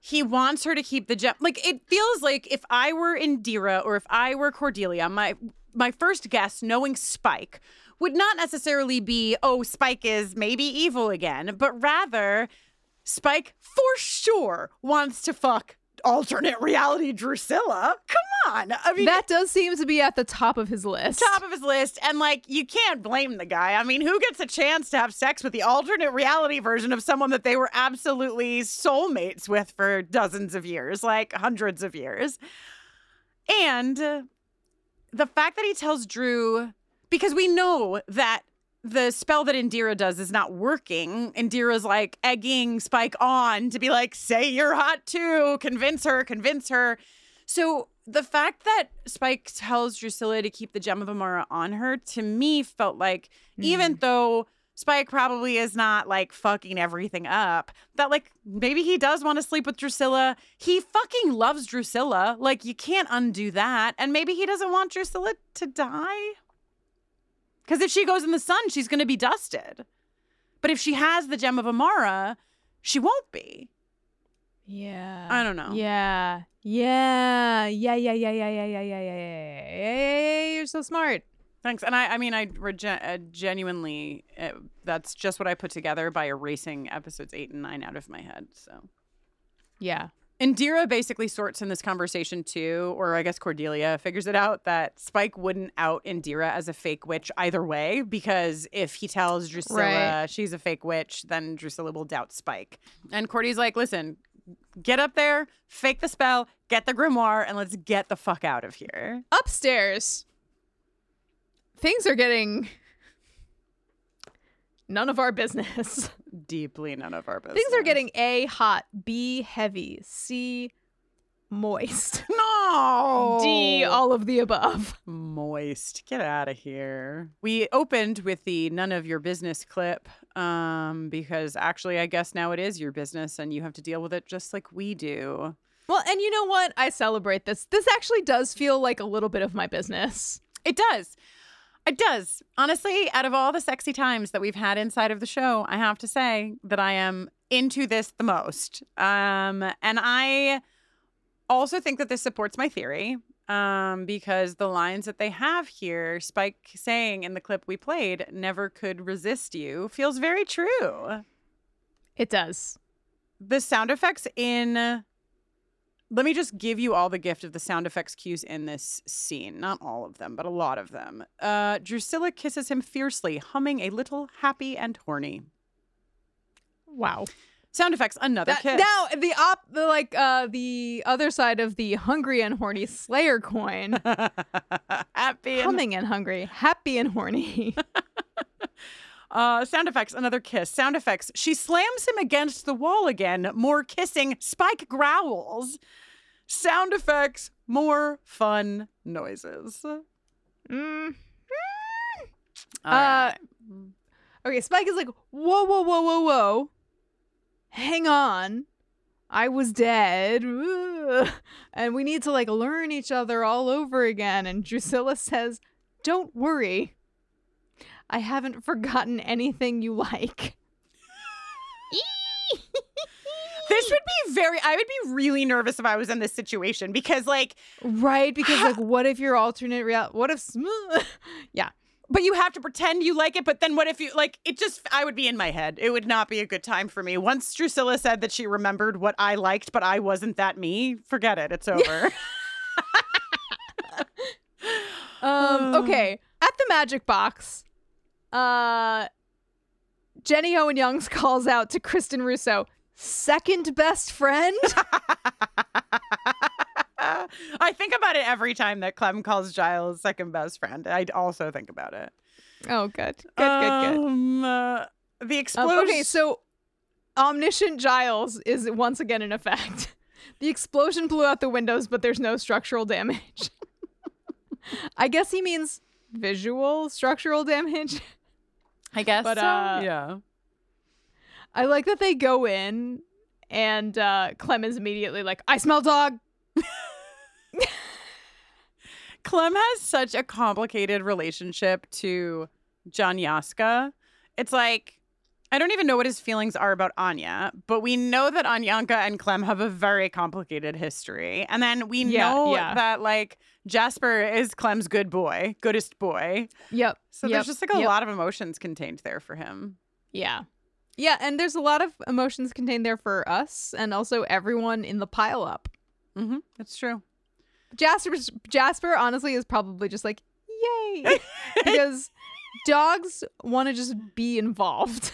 he wants her to keep the gem. Like it feels like if I were Indira or if I were Cordelia, my my first guess, knowing Spike, would not necessarily be, oh, Spike is maybe evil again, but rather Spike for sure wants to fuck alternate reality Drusilla. Come on. I mean, that does seem to be at the top of his list. top of his list. And like, you can't blame the guy. I mean, who gets a chance to have sex with the alternate reality version of someone that they were absolutely soulmates with for dozens of years, like hundreds of years? And uh, the fact that he tells Dru, because we know that the spell that Indira does is not working. Indira's like egging Spike on to be like, say you're hot too, convince her, convince her. So the fact that Spike tells Drusilla to keep the gem of Amara on her, to me, felt like even mm. though Spike probably is not like fucking everything up, that like maybe he does want to sleep with Drusilla. He fucking loves Drusilla. Like you can't undo that. And maybe he doesn't want Drusilla to die. Because if she goes in the sun, she's going to be dusted. But if she has the gem of Amara, she won't be. Yeah. I don't know. Yeah. Yeah. Yeah. Yeah. Yeah. Yeah. Yeah. Yeah. Yeah. Yeah. Yeah. Yeah. Yeah. You're so smart. Thanks. And I, I mean, I regen- uh, genuinely, uh, that's just what I put together by erasing episodes eight and nine out of my head. So, Yeah. Indira basically sorts in this conversation too, or I guess Cordelia figures it out that Spike wouldn't out Indira as a fake witch either way, because if he tells Drusilla Right. she's a fake witch, then Drusilla will doubt Spike. And Cordy's like, listen, get up there, fake the spell, get the grimoire, and let's get the fuck out of here. Upstairs, things are getting none of our business. (laughs) Deeply none of our business. Things are getting A, hot, B, heavy, C, moist, (laughs) no D, all of the above. moist. Get out of here. We opened with the none of your business clip um because actually I guess now it is your business and you have to deal with it just like we do. Well, and you know what? I celebrate this. This actually does feel like a little bit of my business. It does. It does. Honestly, out of all the sexy times that we've had inside of the show, I have to say that I am into this the most. Um, and I also think that this supports my theory um, because the lines that they have here, Spike saying in the clip we played, never could resist you, feels very true. It does. The sound effects in. Let me just give you all the gift of the sound effects cues in this scene. Not all of them, but a lot of them. Uh, Drusilla kisses him fiercely, humming a little happy and horny. Wow. Sound effects, another That- kiss. now the op the like uh the other side of the hungry and horny slayer coin. (laughs) happy and humming and hungry, happy and horny. (laughs) Uh, sound effects, another kiss. Sound effects. She slams him against the wall again. More kissing. Spike growls. Sound effects, more fun noises. Mm. Uh, right. Okay, Spike is like, whoa, whoa, whoa, whoa, whoa. Hang on. I was dead. And we need to like learn each other all over again. And Drusilla says, Don't worry. I haven't (laughs) forgotten anything you like. (laughs) This would be very, I would be really nervous if I was in this situation because, like, Right? Because like (sighs) what if your alternate real what if sm- (laughs) Yeah. but you have to pretend you like it. But then what if you, like, it just, I would be in my head. It would not be a good time for me. Once Drusilla said that she remembered what I liked, but I wasn't that me, forget it. It's over. Um, okay. (sighs) At the magic box, uh Jenny Owen Youngs (laughs) calls out to Kristin Russo, second best friend. (laughs) I think about it every time that Clem calls Giles second best friend. I also think about it. oh, good. Good, good, good. Um, uh, the Um, explosion. okay, so omniscient Giles is once again in effect. (laughs) The explosion blew out the windows, but there's no structural damage. I guess he means visual structural damage. I guess. but, so. uh, yeah. I like that they go in and uh Clem is immediately like, I smell dog. (laughs) Clem has such a complicated relationship to Janyaska. It's like I don't even know what his feelings are about Anya, but we know that Anyanka and Clem have a very complicated history. And then we Yeah, know yeah. that like Jasper is Clem's good boy, goodest boy. Yep. So yep, there's just like a yep. lot of emotions contained there for him. Yeah. Yeah, and there's a lot of emotions contained there for us and also everyone in the pile up. Mm-hmm. That's true. Jasper's Jasper honestly is probably just like, yay. (laughs) because dogs want to just be involved.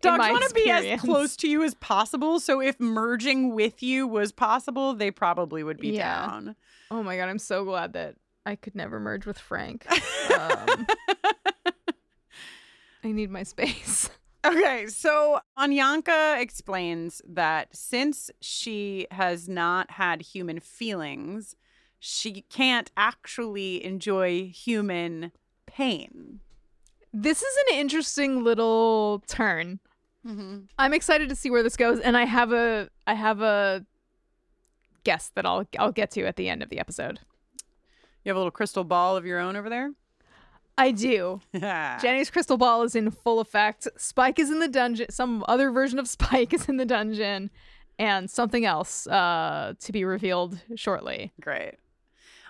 Dogs want to be as close to you as possible. So if merging with you was possible, they probably would be Yeah. down. Oh my god, I'm so glad that I could never merge with Frank. (laughs) Um, I need my space. (laughs) Okay, so Anyanka explains that since she has not had human feelings, she can't actually enjoy human pain. This is an interesting little turn. Mm-hmm. I'm excited to see where this goes, and I have a I have a guess that I'll I'll get to at the end of the episode. You have a little crystal ball of your own over there? I do. (laughs) Jenny's crystal ball is in full effect. Spike is in the dungeon. Some other version of (laughs) Spike is in the dungeon, and something else uh, to be revealed shortly. Great.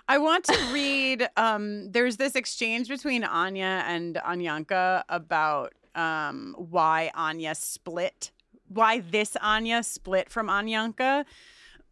I want to read. Um, there's this exchange between Anya and Anyanka about um, why Anya split, why this Anya split from Anyanka.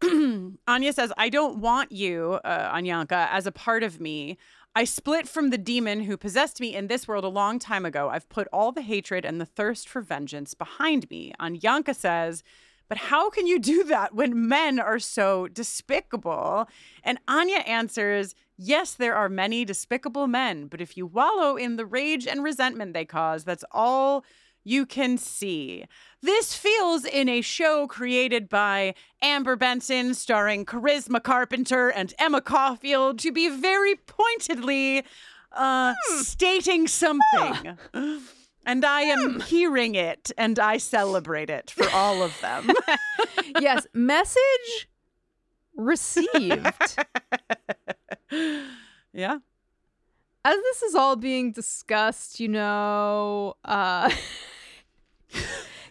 (clears throat) Anya says, I don't want you, uh, Anyanka, as a part of me. I split from the demon who possessed me in this world a long time ago. I've put all the hatred and the thirst for vengeance behind me. Anyanka says, but how can you (laughs) do that when men are so despicable? And Anya answers, Yes, there are many despicable men, but if you wallow in the rage and resentment they cause, that's all you can see. This feels in a show created by Amber Benson, starring Charisma Carpenter and Emma Caulfield, to be very pointedly uh, stating something. (laughs) And I am hearing it and I celebrate it for all of them. (laughs) yes, message received. (laughs) yeah. As this is all being discussed, you know, uh (laughs)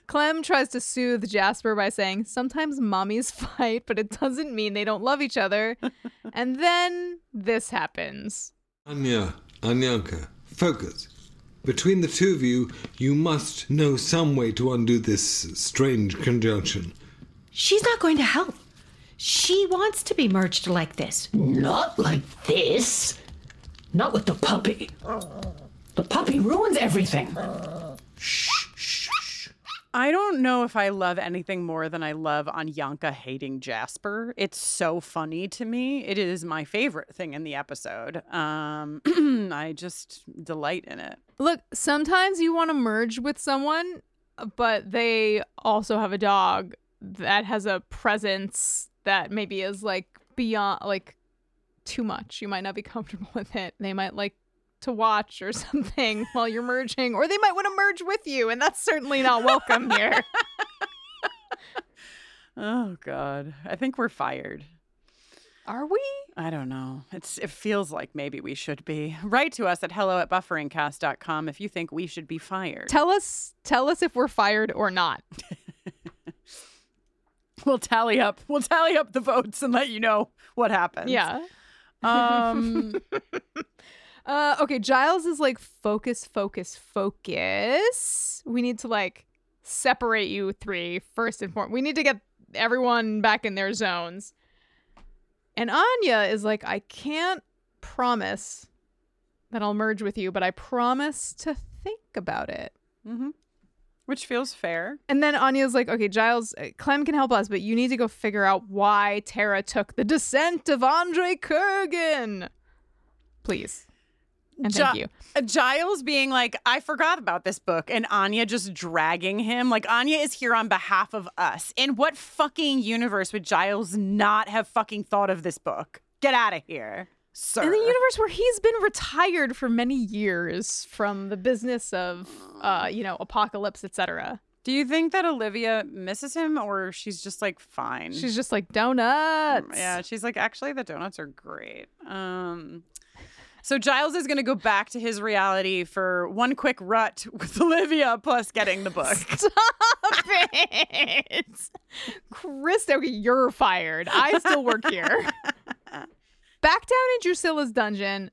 Clem tries to soothe Jasper by saying, Sometimes mommies fight, but it doesn't mean they don't love each other. and then this happens. Anya, Anyanka, focus. Between the two of you, you must know some way to undo this strange conjunction. She's not going to help. She wants to be merged like this. Not like this. Not with the puppy. The puppy ruins everything. I don't know if I love anything more than I love Anyanka hating Jasper. It's so funny to me. It is my favorite thing in the episode. Um, (clears throat) I just delight in it. Look, sometimes you want to merge with someone, but they also have a dog that has a presence that maybe is like beyond, like too much. You might not be (laughs) comfortable with it. They might like to watch or (laughs) something while you're merging, or they might want to merge with you, and that's certainly not welcome here. (laughs) Oh God, I think we're fired. Are we? I don't know. It's it feels like maybe we should be. Write to us at hello at bufferingcast.com if you think we should be fired. Tell us tell us if we're fired or not. (laughs) we'll tally up. We'll tally up the votes and let you know what happens. Yeah. Um Uh okay, Giles is like focus, focus, focus. We need to like separate you three first and foremost. We need to get everyone back in their zones. And Anya is like, I can't promise that I'll merge with you, but I promise to think about it. Mm-hmm. Which feels fair. And then Anya's like, okay, Giles, uh, Clem can help us, but you need to go figure out why Tara took the descent of Andre Kurgan. Please. And thank Gi- you. Giles being like, I forgot about this book, and Anya just dragging him. Like, Anya is here on behalf of us. In what fucking universe would Giles not have fucking thought of this book? Get out of here, sir. In the universe where he's been retired for many years from the business of, uh, you know, apocalypse, etc. Do you think that Olivia misses him, or she's just like fine? She's just like donuts. Yeah, she's like, actually, the donuts are great. Um, so Giles is going to go back to his reality for one quick rut with (laughs) Olivia, plus getting the book. (laughs) Stop it, Chris. Okay, you're fired. I still work here. (laughs) Back down in Drusilla's dungeon,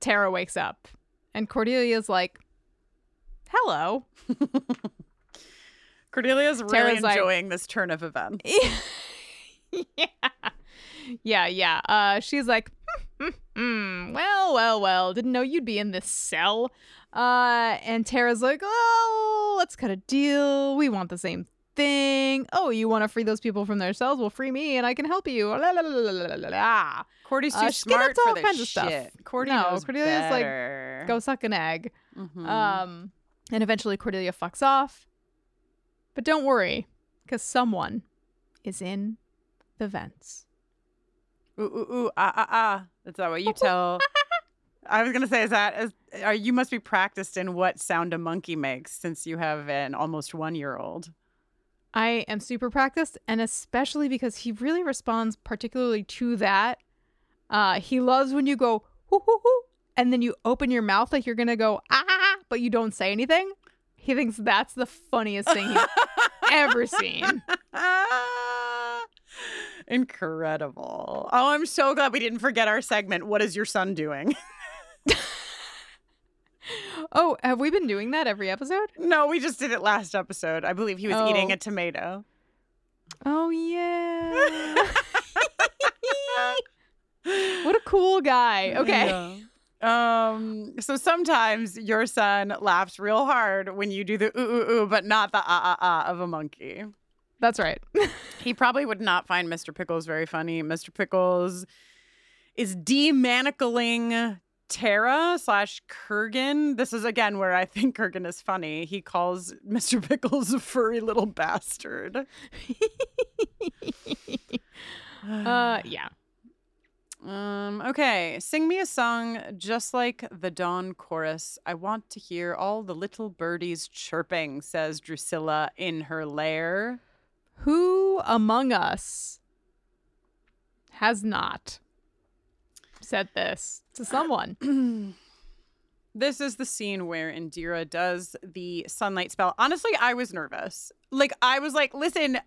Tara wakes up, and Cordelia's like, "Hello." Cordelia's really Tara's like- enjoying this turn of events. Yeah, yeah. yeah. Uh, she's like, "Hmm, hmm, hmm, well, well, well. Didn't know you'd be in this cell. Uh, and Tara's like, oh, let's cut a deal. We want the same thing. Oh, you want to free those people from their cells? Well, free me, and I can help you. La, la, la. Cordy's too Uh, smart for all this kinds of stuff. shit. Cordy no, knows Cordelia's better. like, go suck an egg. Mhm. Um, and eventually Cordelia fucks off. But don't worry, because someone is in the vents. Ooh, ooh, ooh, ah, ah, ah. Is that what you tell? (laughs) I was gonna say, is that is, are you must be practiced in what sound a monkey makes since you have an almost one year old. I am super practiced, and especially because he really responds particularly to that. Uh, he loves when you go hoo hoo hoo, and then you open your mouth like you're gonna go ah, but you don't say anything. He thinks that's the funniest thing he's (laughs) ever seen. (laughs) Incredible. Oh, I'm so glad we didn't forget our segment. What is your son doing? (laughs) Oh, have we been doing that every episode? no, we just did it last episode. I believe he was eating Oh. a tomato. Oh yeah. (laughs) what a cool guy. Okay. Um. So sometimes your son laughs real hard when you do the ooh ooh ooh, but not the ah ah ah of a monkey. That's right. (laughs) he probably would not find Mr. Pickles very funny. Mr. Pickles is demanacling Tara slash Kurgan. This is again where I think Kurgan is funny. He calls Mr. Pickles a furry little bastard. (laughs) uh, yeah. Um, okay, sing me a song just like the dawn chorus. I want to hear all the little birdies chirping, says Drusilla in her lair. Who among us has not said this to someone? (clears throat) This is the scene where Indira does the sunlight spell. Honestly, I was nervous. Like, I was like, listen,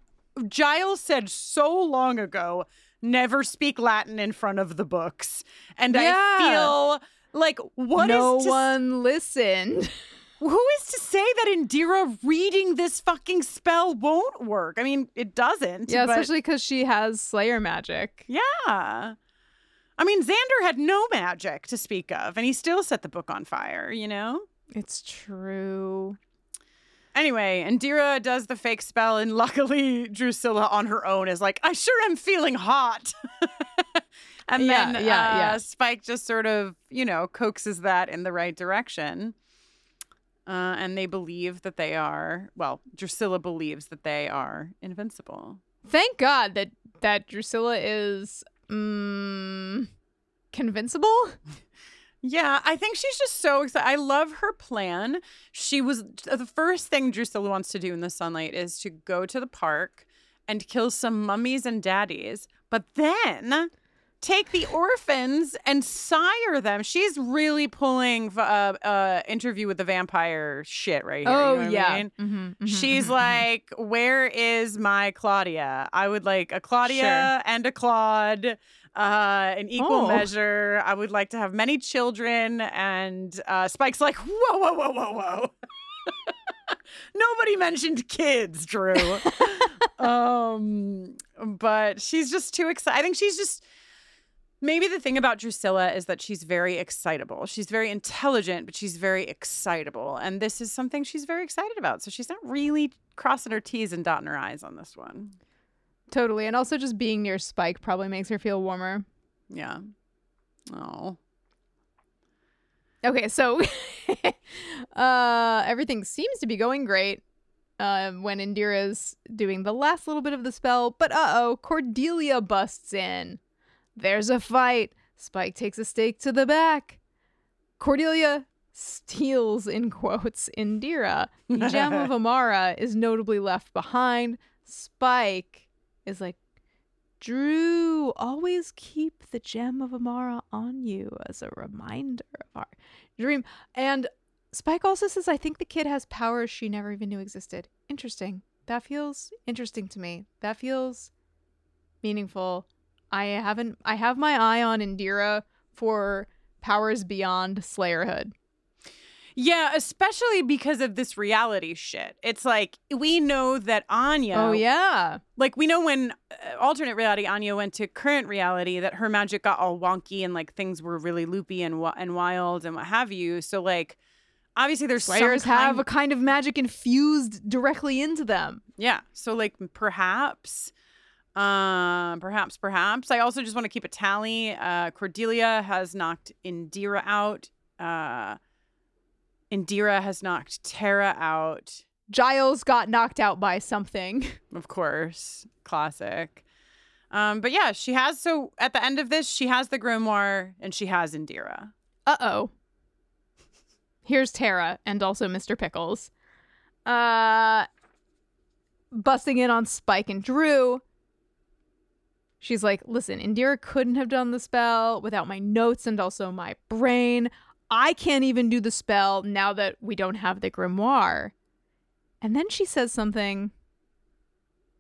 Giles said so long ago, never speak Latin in front of the books. And Yeah. I feel like, what is no one listened. (laughs) Who is to say that Indira reading this fucking spell won't work? I mean, it doesn't. Yeah, but- especially because she has Slayer magic. Yeah. I mean, Xander had no magic to speak of, and he still set the book on fire, you know? It's true. Anyway, Indira does the fake spell, and luckily Drusilla on her own is like, I sure am feeling hot. (laughs) and Yeah, then yeah, uh, yeah. Spike just sort of, you know, coaxes that in the right direction. Uh, and they believe that they are, well, Drusilla believes that they are invincible. Thank God that that Drusilla is mm, convincible. (laughs) Yeah, I think she's just so excited. I love her plan. She was the first thing Drusilla wants to do in the sunlight is to go to the park and kill some mummies and daddies, but then take the orphans and sire them. She's really pulling uh, uh, interview with the vampire shit right here. you Oh, know what I yeah. mean? Mhm, mhm, She's mhm, like, where is my Claudia? I would like a Claudia Sure. and a Claude. Uh, in equal Oh. measure, I would like to have many children. And uh, Spike's like, whoa, whoa, whoa, whoa, whoa. (laughs) Nobody mentioned kids, Dru. (laughs) um, but she's just too excited. I think she's just maybe the thing about Drusilla is that she's very excitable. She's very intelligent, but she's very excitable, and this is something she's very excited about. So she's not really crossing her T's and dotting her I's on this one. Totally. And also just being near Spike probably makes her feel warmer. Yeah. Oh. Okay, so (laughs) uh everything seems to be going great uh, when Indira's doing the last little bit of the spell, but uh-oh, Cordelia busts in. There's a fight. Spike takes a stake to the back. Cordelia steals, in quotes, Indira. The gem of (laughs) Amara is notably left behind. Spike is like, Dru, always keep the gem of Amara on you as a reminder of our dream. And Spike also says, I think the kid has powers she never even knew existed. Interesting. That feels interesting to me. That feels meaningful. I haven't, I have my eye on Indira for powers beyond Slayerhood. Yeah, especially because of this reality shit. It's like we know that Anya. Oh, yeah. Like we know when uh, alternate reality Anya went to current reality that her magic got all wonky and like things were really loopy and and wild and what have you. So like obviously there's Slayers have a kind of magic infused directly into them. Yeah. So like perhaps um perhaps perhaps I also just want to keep a tally. Uh Cordelia has knocked Indira out. Uh Indira has knocked Tara out. Giles got knocked out by something. (laughs) Of course. Classic. Um but yeah, she has so at the end of this she has the grimoire and she has Indira. Uh-oh. Here's Tara and also Mr. Pickles. Uh busting in on Spike and Dru. She's like, listen, Indira couldn't have done the spell without my notes and also my brain. I can't even do the spell now that we don't have the grimoire. And then she says something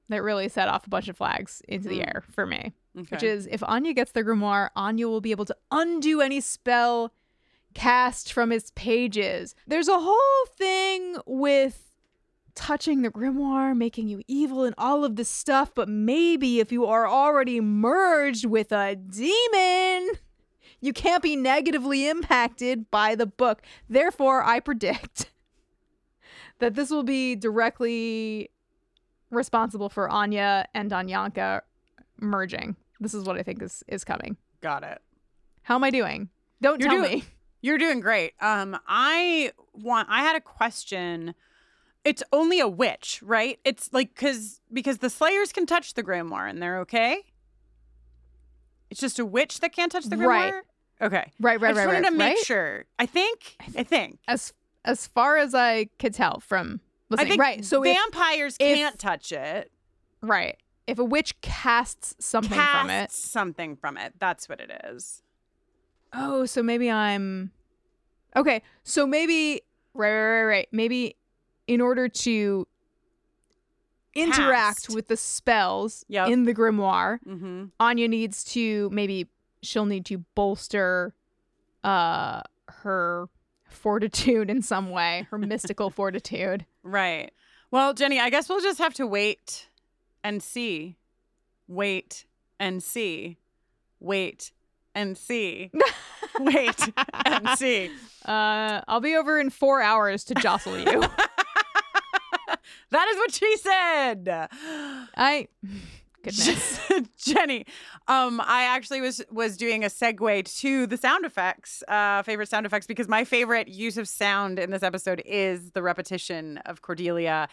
that really set off a bunch of flags into the Mm. air for me, which is if Anya gets the grimoire, Anya will be able to undo any spell cast from its pages. There's a whole thing with touching the grimoire, making you evil, and all of this stuff, but maybe if you are already merged with a demon, you can't be negatively impacted by the book. Therefore, I predict (laughs) that this will be directly responsible for Anya and Anyanka merging. This is what I think is is coming. Got it. How am I doing? Don't You're tell doing- me. (laughs) You're doing great. Um, I want. I had a question. It's only a witch, right? It's like because because the Slayers can touch the grimoire and they're okay. It's just a witch that can't touch the grimoire. Right. Okay. Right, right, I just right, wanted right, to make right? sure. I think. I think. As as far as I could tell from listening, right. So vampires if- can't touch it. right. If a witch casts something from it, Casts something from it. That's what it is. Oh, so maybe I'm okay. So maybe right, right, right, right. Maybe in order to interact Cast. with the spells Yep. in the grimoire, Mm-hmm. Anya needs to maybe she'll need to bolster uh her fortitude in some way, her mystical (laughs) fortitude. Right. Well, Jenny, I guess we'll just have to wait and see. Wait and see. Wait and see. (laughs) wait and see. Uh, I'll be over in four hours to jostle you. (laughs) That is what she said. I (gasps) goodness. (laughs) Jenny, um, I actually was was doing a segue to the sound effects, uh, favorite sound effects, because my favorite use of sound in this episode is the repetition of Cordelia,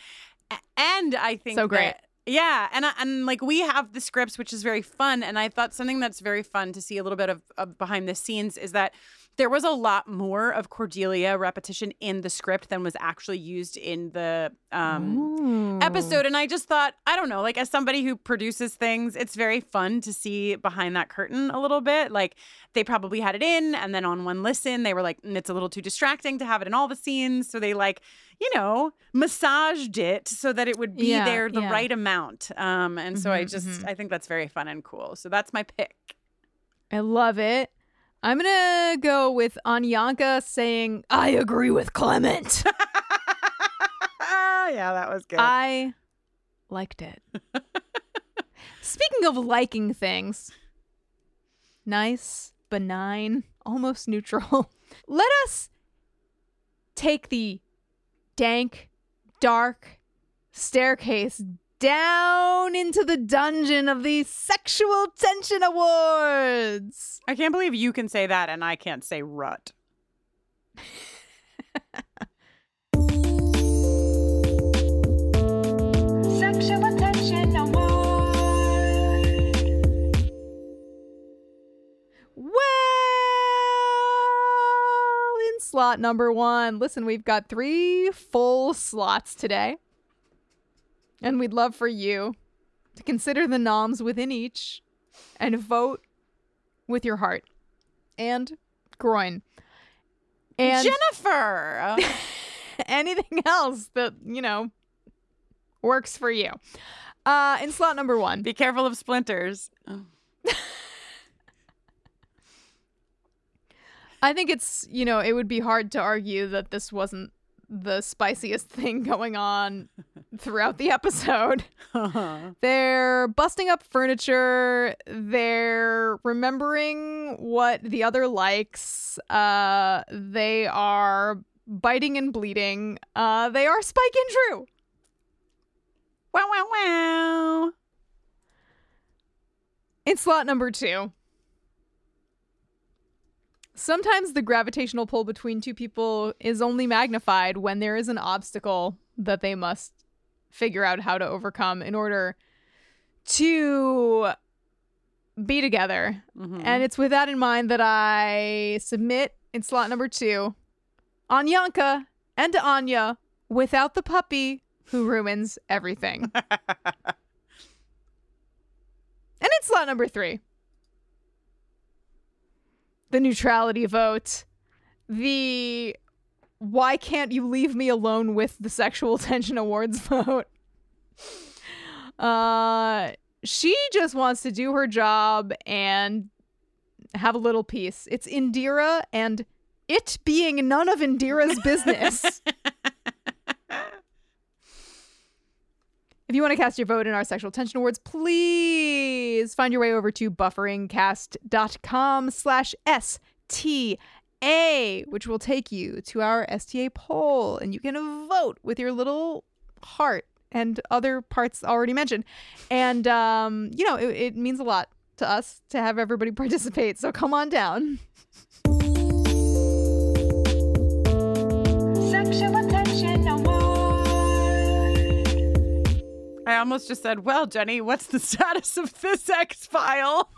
and I think So great. that- yeah, and and like we have the scripts, which is very fun, and I thought something that's very fun to see a little bit of, of behind the scenes is that there was a lot more of Cordelia repetition in the script than was actually used in the um, episode. And I just thought, I don't know, like as somebody who produces things, it's very fun to see behind that curtain a little bit. Like they probably had it in, and then on one listen, they were like, "Mm, it's a little too distracting to have it in all the scenes. So they like, you know, massaged it so that it would be Yeah, there the yeah. right amount. Um, and so I Mhm, just, mhm. I think that's very fun and cool. So that's my pick. I love it. I'm gonna go with Anyanka saying, I agree with Clement. Ah, (laughs) yeah, that was good. I liked it. (laughs) Speaking of liking things, nice, benign, almost neutral, (laughs) let us take the dank, dark staircase down into the dungeon of the Sexual Tension Awards. I can't believe you can say that and I can't say rut. (laughs) Sexual attention award. Well, in slot number one, listen, we've got three full slots today. And we'd love for you to consider the noms within each and vote with your heart and groin. And Jennifer. (laughs) anything else that, you know, works for you. Uh, in slot number one, Be careful of splinters. Oh. (laughs) I think it's, you know, it would be hard to argue that this wasn't the spiciest (laughs) thing going on (laughs) throughout the episode. They're busting up furniture. They're remembering what the other likes. Uh, they are biting and bleeding. Uh, they are Spike and Dru. Wow, wow, wow. In slot number two. Sometimes the gravitational pull between two people is only magnified when there is an obstacle that they must figure out how to overcome in order to be together. Mm-hmm. And it's with that in mind that I submit in slot number two Anyanka and Anya without the puppy who ruins everything. (laughs) and in slot number three the neutrality vote, the why can't you leave me alone with the sexual (laughs) tension awards vote. Uh she just wants to do her job and have a little peace. It's Indira and it being none of Indira's (laughs) business. If you want to cast your vote in our Sexual Tension Awards, please find your way over to bufferingcast.com slash STA, which will take you to our STA poll. And you can vote with your little heart and other parts already mentioned. And, um, you know, it, it means a lot to us to have everybody (laughs) participate. So come on down. I almost just said, "Well, Jenny, what's the (laughs) status of this X file?"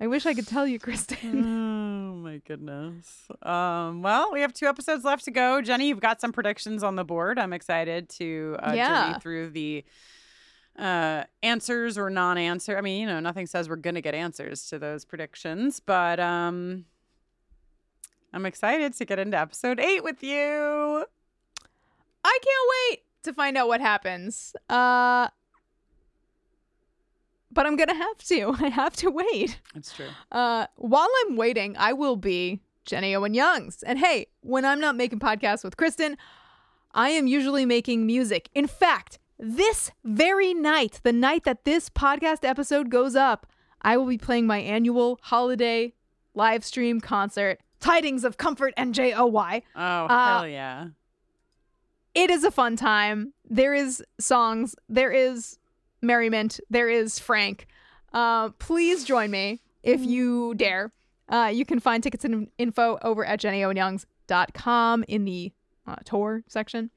I wish I could tell you, Kristin. (laughs) oh my goodness. Um, well, we have two episodes left to go. Jenny, you've got some predictions on the board. I'm excited to uh, Yeah. journey through the uh, answers or non-answer. I mean, you know, nothing says we're gonna get answers to those predictions, but um, I'm excited to get into episode eight with you. I can't wait to find out what happens. Uh but I'm gonna have to. (laughs) I have to wait. It's true. Uh while I'm waiting, I will be Jenny Owen Youngs. And hey, when I'm not making podcasts with Kristin, I am usually making music. In fact, this very night, the night that this podcast episode goes up, I will be playing my annual holiday live stream concert, Tidings of Comfort and J O Y. Oh, Uh, hell yeah. It is a fun time. There is songs, there is merriment, there is Frank. Uh, please join me if you dare. Uh, you can find tickets and info over at jennyowenyoungs.com in the uh, tour section.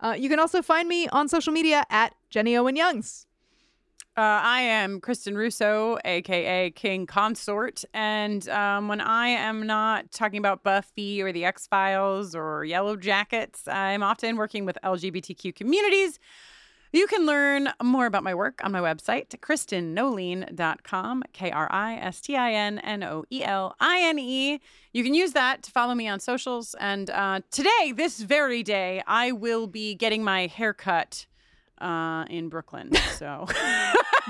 Uh, you can also find me on social media at Jenny Owen Youngs. Uh, I am Kristin Russo, aka King Consort, and um, when I am not talking about Buffy or the X Files or Yellow Jackets, I'm often working with LGBTQ communities. You can learn more about my work on my website, kristinnoeline.com, K R I S T I N N O E L I N E. You can use that to follow me on socials. And uh, today, this very day, I will be getting my hair cut uh, in Brooklyn. (laughs) So.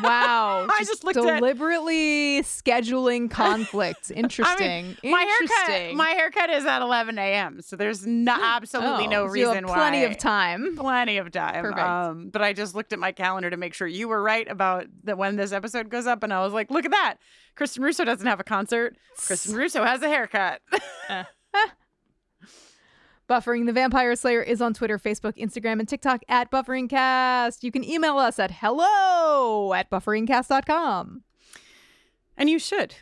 Wow. (laughs) I just looked at- deliberately scheduling conflicts. (laughs) Interesting. I mean, my haircut, my haircut is at 11 a.m. So there's no, absolutely Oh, no so you have reason why. plenty of time. Plenty of time. Perfect. Um, but I just looked at my calendar to make sure you were right about that when this episode goes up, and I was like, look at that. Kristin Russo doesn't have a concert. Kristin Russo has a haircut. Buffering the Vampire Slayer is on Twitter, Facebook, Instagram, and TikTok at BufferingCast. You can email us at hello at bufferingcast.com. And you should.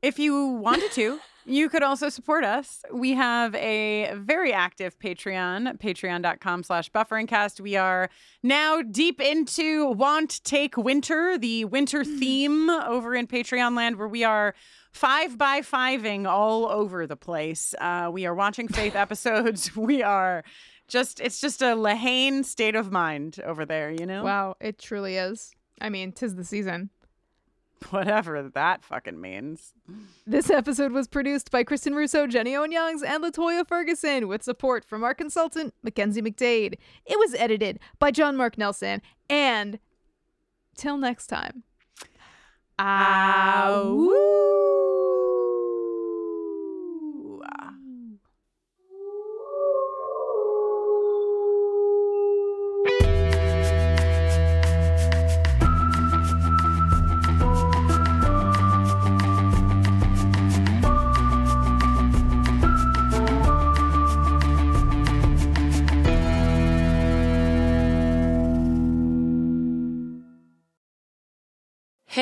If you wanted to, (laughs) you could also support us. We have a very active Patreon, patreon.com slash bufferingcast. We are now deep into Want Take Winter, the winter (laughs) theme over in Patreon land, where we are five by fiving all over the place. Uh, we are watching Faith (laughs) episodes. (laughs) We are just, it's just a Lehane state of mind over there, you know? Wow, it truly is. I mean, tis the season. Whatever that fucking means. This episode was produced by Kristin Russo, Jenny Owen Youngs, and LaToya Ferguson with support from our consultant, Mackenzie McDade. It was edited by John Mark Nelson. And till next time. Ow.